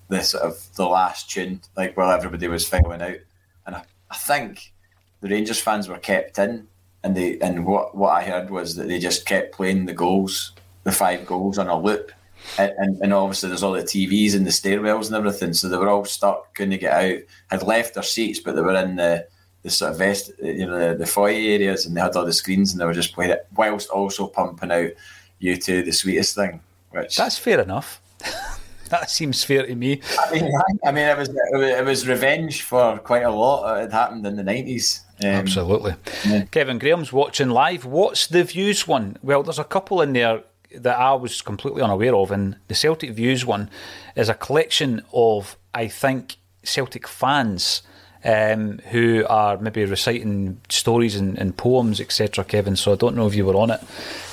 the sort of the last tune, like while everybody was filing out. And I, I think the Rangers fans were kept in, and they and what what I heard was that they just kept playing the goals, the five goals on a loop and, and obviously there's all the TVs and the stairwells and everything, so they were all stuck, couldn't get out, had left their seats, but they were in the the sort of vest, you know, the, the foyer areas, and they had all the screens, and they were just playing it whilst also pumping out "U2, the sweetest thing. Which that's fair enough. [LAUGHS] that seems fair to me. I mean, I mean, it was it was revenge for quite a lot. It happened in the nineties. Um, Absolutely. Yeah. Kevin Graham's watching live. What's the views one? Well, there's a couple in there that I was completely unaware of, and the Celtic Views one is a collection of, I think, Celtic fans um, who are maybe reciting stories and, and poems, etc. Kevin, so I don't know if you were on it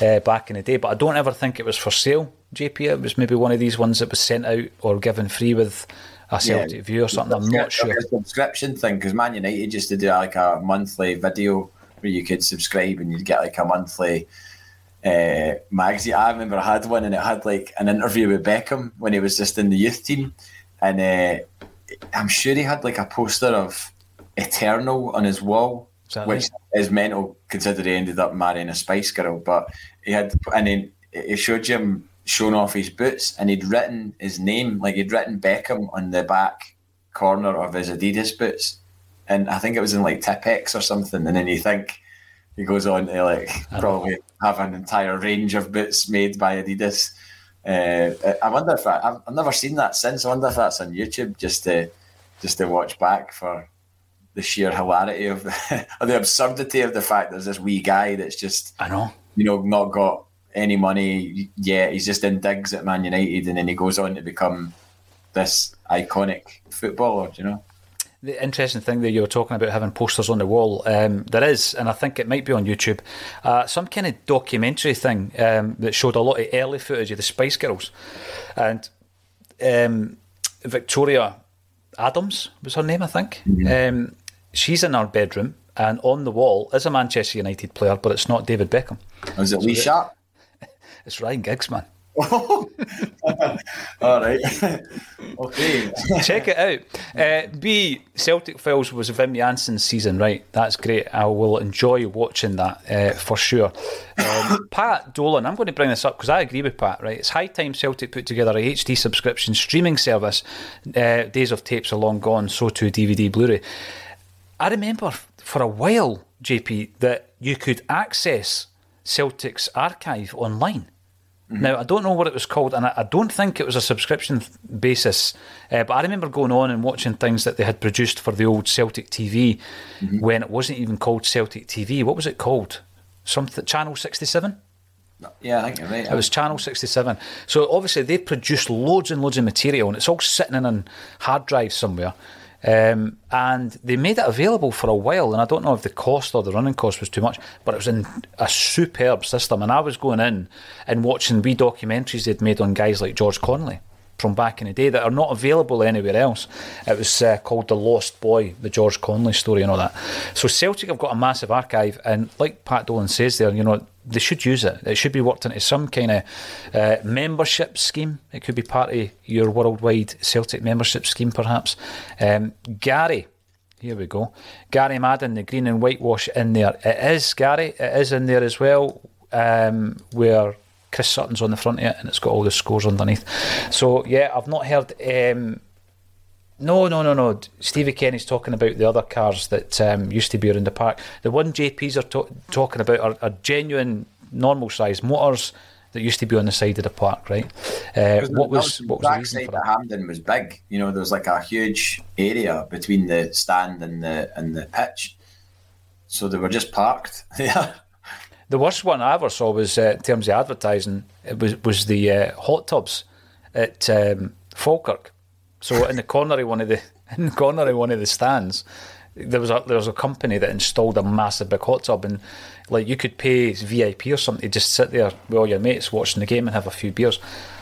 uh, back in the day, but I don't ever think it was for sale. JP, it was maybe one of these ones that was sent out or given free with a Celtic yeah, View or something. I'm not sure. A subscription thing because Man United used to do like a monthly video where you could subscribe and you'd get like a monthly uh, magazine. I remember I had one and it had like an interview with Beckham when he was just in the youth team, and uh, I'm sure he had like a poster of Eternal on his wall, which is mental considering he ended up marrying a Spice Girl. But he had, and then it showed him showing off his boots, and he'd written his name, like he'd written Beckham on the back corner of his Adidas boots, and I think it was in like Tipp-Ex or something. And then you think he goes on to like probably have an entire range of boots made by Adidas. Uh, I wonder if I, I've never seen that since. I wonder if that's on YouTube just to just to watch back for the sheer hilarity of [LAUGHS] the, of the absurdity of the fact there's this wee guy that's just I know you know not got any money yet. He's just in digs at Man United, and then he goes on to become this iconic footballer. You know the interesting thing that you were talking about having posters on the wall, um, there is, and I think it might be on YouTube, uh, some kind of documentary thing um, that showed a lot of early footage of the Spice Girls, and um, Victoria Adams was her name, I think. Mm-hmm. Um, she's in our bedroom, and on the wall is a Manchester United player, but it's not David Beckham. Is it Lee so Sharp? [LAUGHS] It's Ryan Giggs, man. [LAUGHS] All right. [LAUGHS] okay. Check it out. Uh, B. Celtic Files was Wim Jansen's season, right? That's great. I will enjoy watching that uh, for sure. Um, [LAUGHS] Pat Dolan, I'm going to bring this up because I agree with Pat, right? It's high time Celtic put together a HD subscription streaming service. Uh, days of tapes are long gone, so too DVD Blu ray. I remember for a while, JP, that you could access Celtic's archive online. Mm-hmm. Now, I don't know what it was called, and I, I don't think it was a subscription basis, uh, but I remember going on and watching things that they had produced for the old Celtic TV mm-hmm. when it wasn't even called Celtic TV. What was it called? Something Channel 67? Yeah, I think you're right. It was Channel 67. So obviously they produced loads and loads of material, and it's all sitting in a hard drive somewhere. Um, and they made it available for a while, and I don't know if the cost or the running cost was too much, but it was in a superb system. And I was going in and watching wee documentaries they'd made on guys like George Connelly from back in the day that are not available anywhere else. It was uh, called The Lost Boy, the George Connelly story, and all that. So Celtic have got a massive archive, and like Pat Dolan says there, you know, they should use it. It should be worked into some kind of uh, membership scheme. It could be part of your worldwide Celtic membership scheme, perhaps. Um, Gary, here we go. Gary Madden, the green and whitewash in there. It is, Gary, it is in there as well, um, where Chris Sutton's on the front of it and it's got all the scores underneath. So, yeah, I've not heard. Um, no, no, no, no. Stevie Kenny's talking about the other cars that um, used to be around the park. The one JP's are to- talking about are, are genuine, normal size motors that used to be on the side of the park, right? Uh, what was, what was the reason for that? Hampden was big. You know, there was like a huge area between the stand and the and the pitch. so they were just parked. [LAUGHS] yeah. The worst one I ever saw was uh, in terms of advertising. It was was the uh, hot tubs at um, Falkirk. So in the corner of one of the [LAUGHS] in the corner of one of the stands, there was a there was a company that installed a massive big hot tub, and like you could pay VIP or something to just sit there with all your mates watching the game and have a few beers.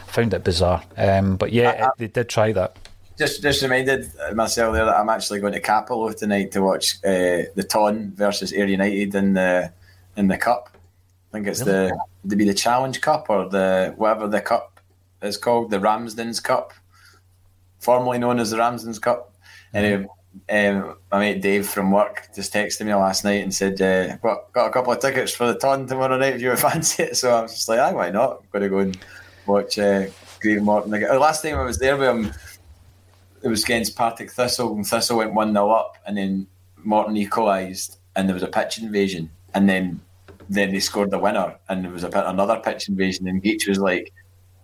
I found it bizarre, um, but yeah, I, I, they did try that. Just just reminded myself there that I'm actually going to Cappielow tonight to watch uh, the Ton versus Ayr United in the in the cup. I think it's really? the to be the Challenge Cup or the whatever the cup is called, the Ramsdens Cup, formerly known as the Ramsdens Cup. Anyway, um, my mate Dave from work just texted me last night and said, uh, got, got a couple of tickets for the ton tomorrow night if you [LAUGHS] fancy it. So I was just like, ah, why not? I'm going to go and watch uh, Greenock Morton. The last time I was there with him, it was against Partick Thistle, and Thistle went 1 0 up, and then Morton equalised, and there was a pitch invasion. And then then they scored the winner, and there was a bit another pitch invasion, and Geach was like,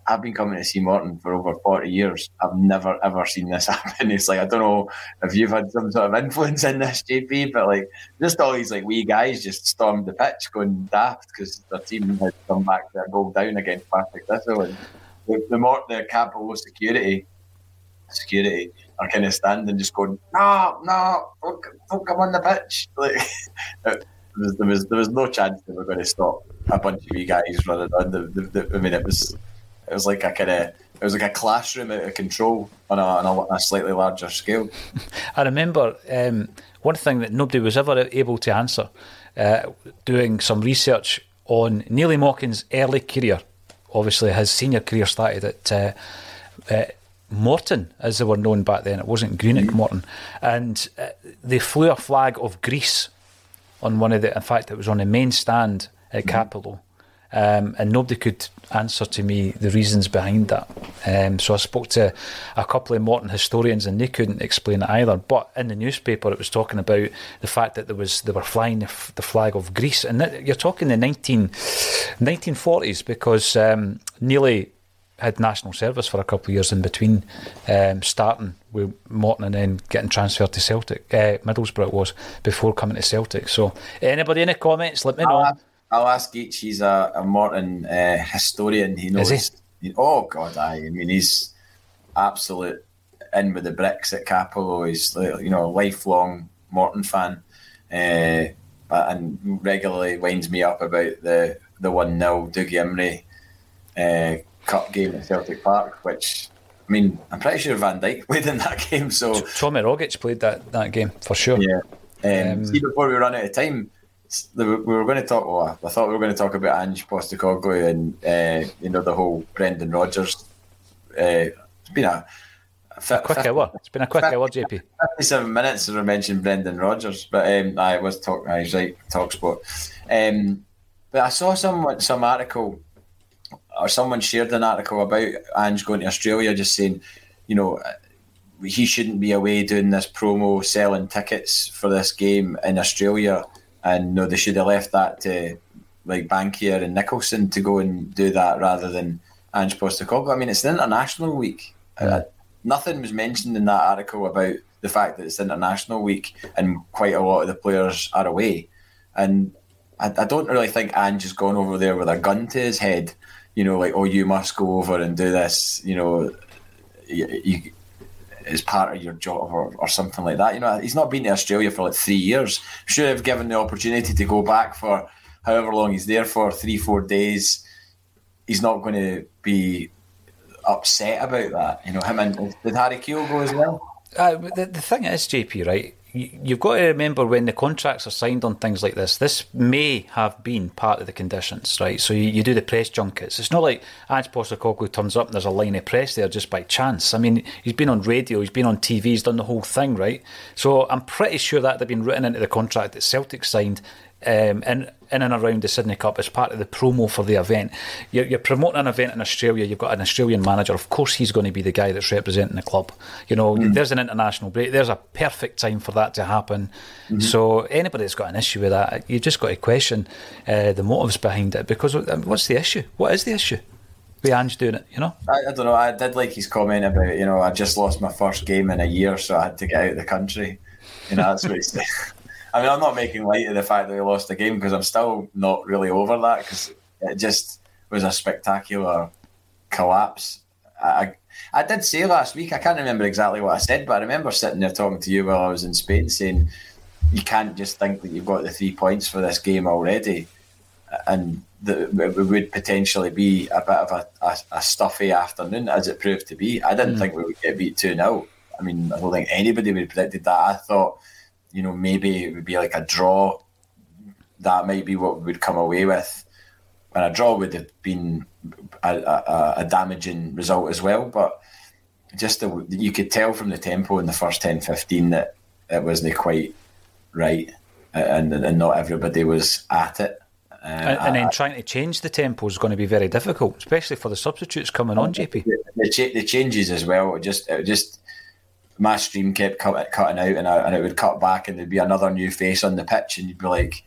I've been coming to see Morton for over 40 years. I've never ever seen this [LAUGHS] happen. It's like, I don't know if you've had some sort of influence in this, JP, but like, just all these like wee guys just stormed the pitch going daft because their team had come back to goal down against Partick Thistle. And the, the, more, the Cappielow security, security are kind of standing just going, no, no, don't, don't come on the pitch. [LAUGHS] Like, was, there was, there was no chance they were going to stop a bunch of you guys running on. The, the, the, I mean, it was it was like a kind of it was like a classroom out of control on a, on a, a slightly larger scale. [LAUGHS] I remember um, one thing that nobody was ever able to answer, uh, doing some research on Neilly Mochan's early career. Obviously, his senior career started at uh, uh, Morton, as they were known back then. It wasn't Greenock. Morton, and uh, they flew a flag of Greece on one of the. In fact, it was on the main stand at mm-hmm. Cappielow um, and nobody could answer to me the reasons behind that. Um, so I spoke to a couple of Morton historians, and they couldn't explain it either. But in the newspaper, it was talking about the fact that there was they were flying the, f- the flag of Greece, and that, you're talking the 19, 1940s because um, Neilly had national service for a couple of years in between um, starting with Morton and then getting transferred to Celtic. Uh, Middlesbrough was before coming to Celtic. So, anybody in the comments, let me know. Uh, I'll ask each. He's a, a Morton uh, historian. He knows. Is he? Oh God, I, I mean, he's absolute in with the bricks at Cappielow. He's you know a lifelong Morton fan, uh, and regularly winds me up about the the one 0 Dougie Imrie uh, cup game at Celtic Park, which. I mean, I'm pretty sure Van Dijk [LAUGHS] played in that game. So Tommy Rogic played that, that game for sure. Yeah. Um, um, see, before we run out of time, we were going to talk. Oh, I thought we were going to talk about Ange Postecoglou and uh, you know the whole Brendan Rodgers. Uh, it's been a, a, a quick 50, hour. It's been a quick 50, hour, JP. [LAUGHS] Fifty-seven minutes since I mentioned Brendan Rodgers, but um, I was talking. I was right. Talk sport. Um, but I saw some some article or someone shared an article about Ange going to Australia, just saying, you know, he shouldn't be away doing this promo, selling tickets for this game in Australia and no, they should have left that to like Bankier and Nicholson to go and do that rather than Ange Postecoglou. I mean, it's the international week. Yeah. Uh, nothing was mentioned in that article about the fact that it's international week and quite a lot of the players are away. And I, I don't really think Ange has gone over there with a gun to his head. You know, like, oh, you must go over and do this. You know, you, you as part of your job or, or something like that. You know, he's not been to Australia for like three years. Should have given the opportunity to go back for however long he's there for, three, four days. He's not going to be upset about that. You know, him and did Harry Kewell go as well? Uh, the, the thing is, JP, right? You've got to remember when the contracts are signed on things like this, this may have been part of the conditions, right? So you, you do the press junkets. It's not like Ange Postecoglou turns up and there's a line of press there just by chance. I mean, he's been on radio, he's been on TV, he's done the whole thing, right? So I'm pretty sure that they've been written into the contract that Celtic signed um, in, in and around the Sydney Cup as part of the promo for the event. You're, you're, promoting an event in Australia, you've got an Australian manager. Of course, he's going to be the guy that's representing the club. You know, mm. there's an international break, there's a perfect time for that to happen. Mm-hmm. So, anybody that's got an issue with that, you've just got to question uh, the motives behind it because what's the issue? What is the issue? With Ange doing it, you know? I, I don't know. I did like his comment about, you know, I just lost my first game in a year, so I had to get out of the country. You know, that's what he said. [LAUGHS] I mean, I'm not making light of the fact that we lost the game because I'm still not really over that because it just was a spectacular collapse. I, I did say last week, I can't remember exactly what I said, but I remember sitting there talking to you while I was in Spain saying, you can't just think that you've got the three points for this game already. And that it would potentially be a bit of a, a, a, stuffy afternoon, as it proved to be. I didn't mm. think we would get beat 2 0. I mean, I don't think anybody would have predicted that. I thought, you know, maybe it would be like a draw. That might be what we would come away with. And a draw would have been a, a, a damaging result as well. But just the, you could tell from the tempo in the first 10 15 that it wasn't quite right. And, and not everybody was at it. Uh, and, and, then trying to change the tempo is going to be very difficult, especially for the substitutes coming on. JP, the, the changes as well. It just, it just my stream kept cut, cutting out, and, I, and it would cut back, and there'd be another new face on the pitch, and you'd be like,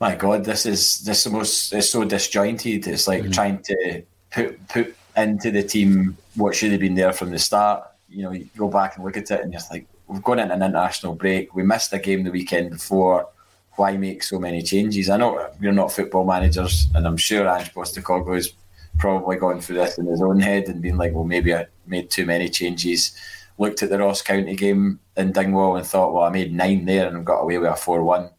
"My God, this is this is most it's so disjointed. It's like mm-hmm. trying to put put into the team what should have been there from the start. You know, you go back and look at it, and you're like, we've gone into an international break. We missed a game the weekend before why make so many changes? I know we're not football managers, and I'm sure Ange Postecoglou has probably gone through this in his own head and been like, well, maybe I made too many changes. Looked at the Ross County game in Dingwall and thought, well, I made nine there and got away with a 4 1.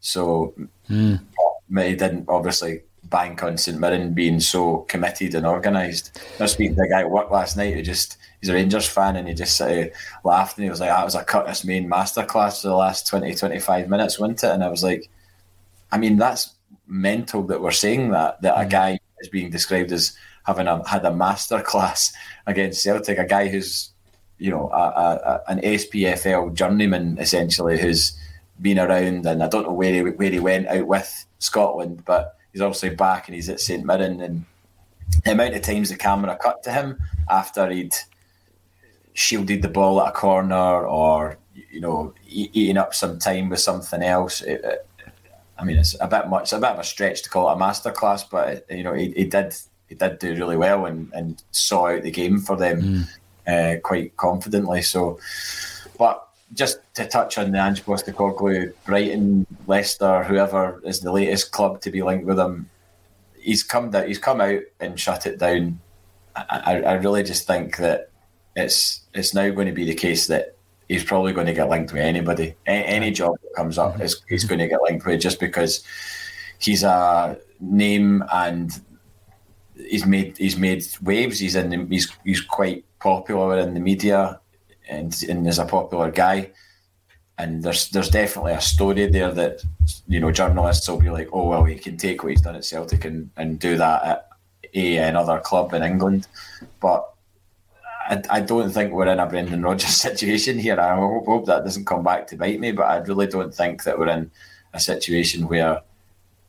So mm. he didn't obviously bank on St Mirren being so committed and organised. I was speaking to a guy at work last night who just he's a Rangers fan and he just sort of laughed and he was like, that was a Curtis Main masterclass for the last 20, 25 minutes, wasn't it? And I was like, I mean, that's mental that we're saying that, that a mm. guy is being described as having a, had a masterclass [LAUGHS] against Celtic, a guy who's, you know, a, a, an SPFL journeyman essentially who's been around and I don't know where he, where he went out with Scotland, but he's obviously back and he's at St Mirren and the amount of times the camera cut to him after he'd shielded the ball at a corner or you know eating up some time with something else. It, it, I mean, it's a bit much, a bit of a stretch to call it a masterclass, but you know he, he, did he did do really well and, and saw out the game for them mm. Uh, quite confidently. So, but just to touch on the Ange Postecoglou, Brighton, Leicester, whoever is the latest club to be linked with him, he's come that he's come out and shut it down. I, I really just think that it's it's now going to be the case that he's probably going to get linked with anybody. A- any job that comes up, is, he's going to get linked with just because he's a name and he's made he's made waves. He's in he's he's quite popular in the media and and is a popular guy. And there's there's definitely a story there that you know journalists will be like, oh well, he can take what he's done at Celtic and, and do that at a another club in England, but I, I don't think we're in a Brendan Rodgers [LAUGHS] situation here. I hope, hope that doesn't come back to bite me, but I really don't think that we're in a situation where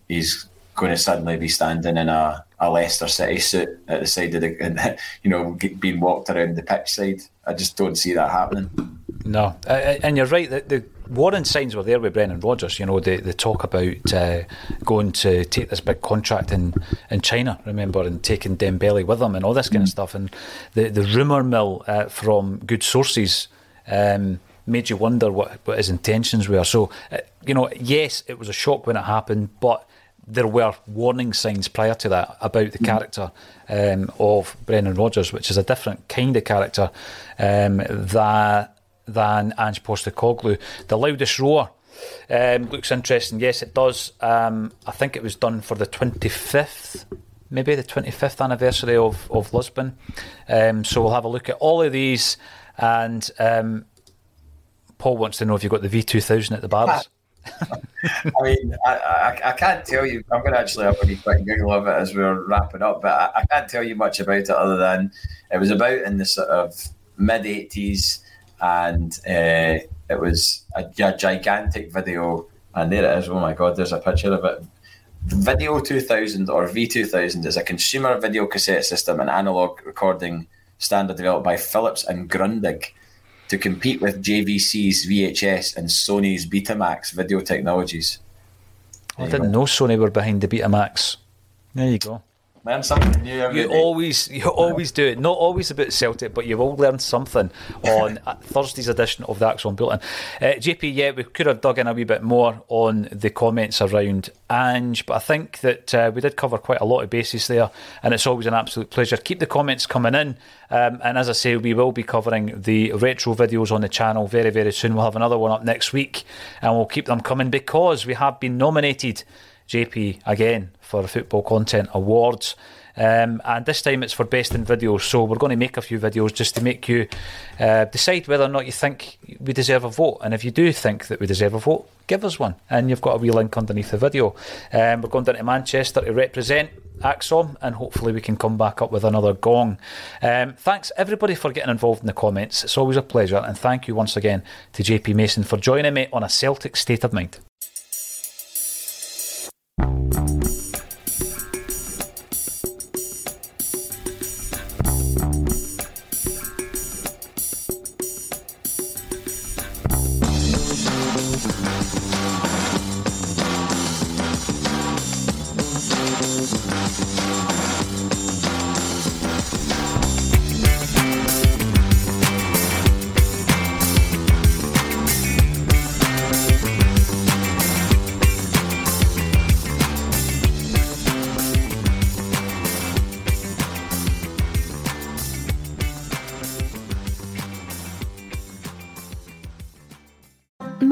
he's going to suddenly be standing in a, a Leicester City suit at the side of the, and, [LAUGHS] you know, being walked around the pitch side. I just don't see that happening. No, and you're right. The, the warning signs were there with Brendan Rodgers. You know, they, they talk about uh, going to take this big contract in, in China, remember, and taking Dembele with them and all this kind of mm. stuff. And the, the rumour mill uh, from good sources um, made you wonder what, what his intentions were. So, uh, you know, yes, it was a shock when it happened, but there were warning signs prior to that about the mm. character um, of Brendan Rodgers, which is a different kind of character um, that than Ange Postecoglou. The loudest roar um, looks interesting. Yes, it does. Um, I think it was done for the 25th, maybe the 25th anniversary of, of Lisbon. Um, so we'll have a look at all of these. And um, Paul wants to know if you've got the V2000 at the bars. [LAUGHS] I mean, I, I, I, can't tell you. I'm going to actually have a quick Google of it as we're wrapping up, but I, I can't tell you much about it other than it was about in the sort of mid 80s and uh, it was a, a, gigantic video. And there it is. Oh my God, there's a picture of it. Video 2000 or V2000 is a consumer video cassette system and analog recording standard developed by Philips and Grundig to compete with JVC's VHS and Sony's Betamax video technologies. I didn't know Sony were behind the Betamax. There you go. Learn something new every You day. always, you always do it. Not always about Celtic, but you will learn something on [LAUGHS] Thursday's edition of the ACSOM Bulletin. Uh, JP, yeah, we could have dug in a wee bit more on the comments around Ange, but I think that uh, we did cover quite a lot of bases there, and it's always an absolute pleasure. Keep the comments coming in, um, and as I say, we will be covering the retro videos on the channel very, very soon. We'll have another one up next week, and we'll keep them coming because we have been nominated. JP again for the Football Content Awards. Um, and this time it's for best in videos. So we're going to make a few videos just to make you uh, decide whether or not you think we deserve a vote. And if you do think that we deserve a vote, give us one. And you've got a wee link underneath the video. Um, we're going down to Manchester to represent ACSOM, and hopefully we can come back up with another gong. Um, thanks everybody for getting involved in the comments. It's always a pleasure. And thank you once again to JP Mason for joining me on a Celtic state of mind. Thank you.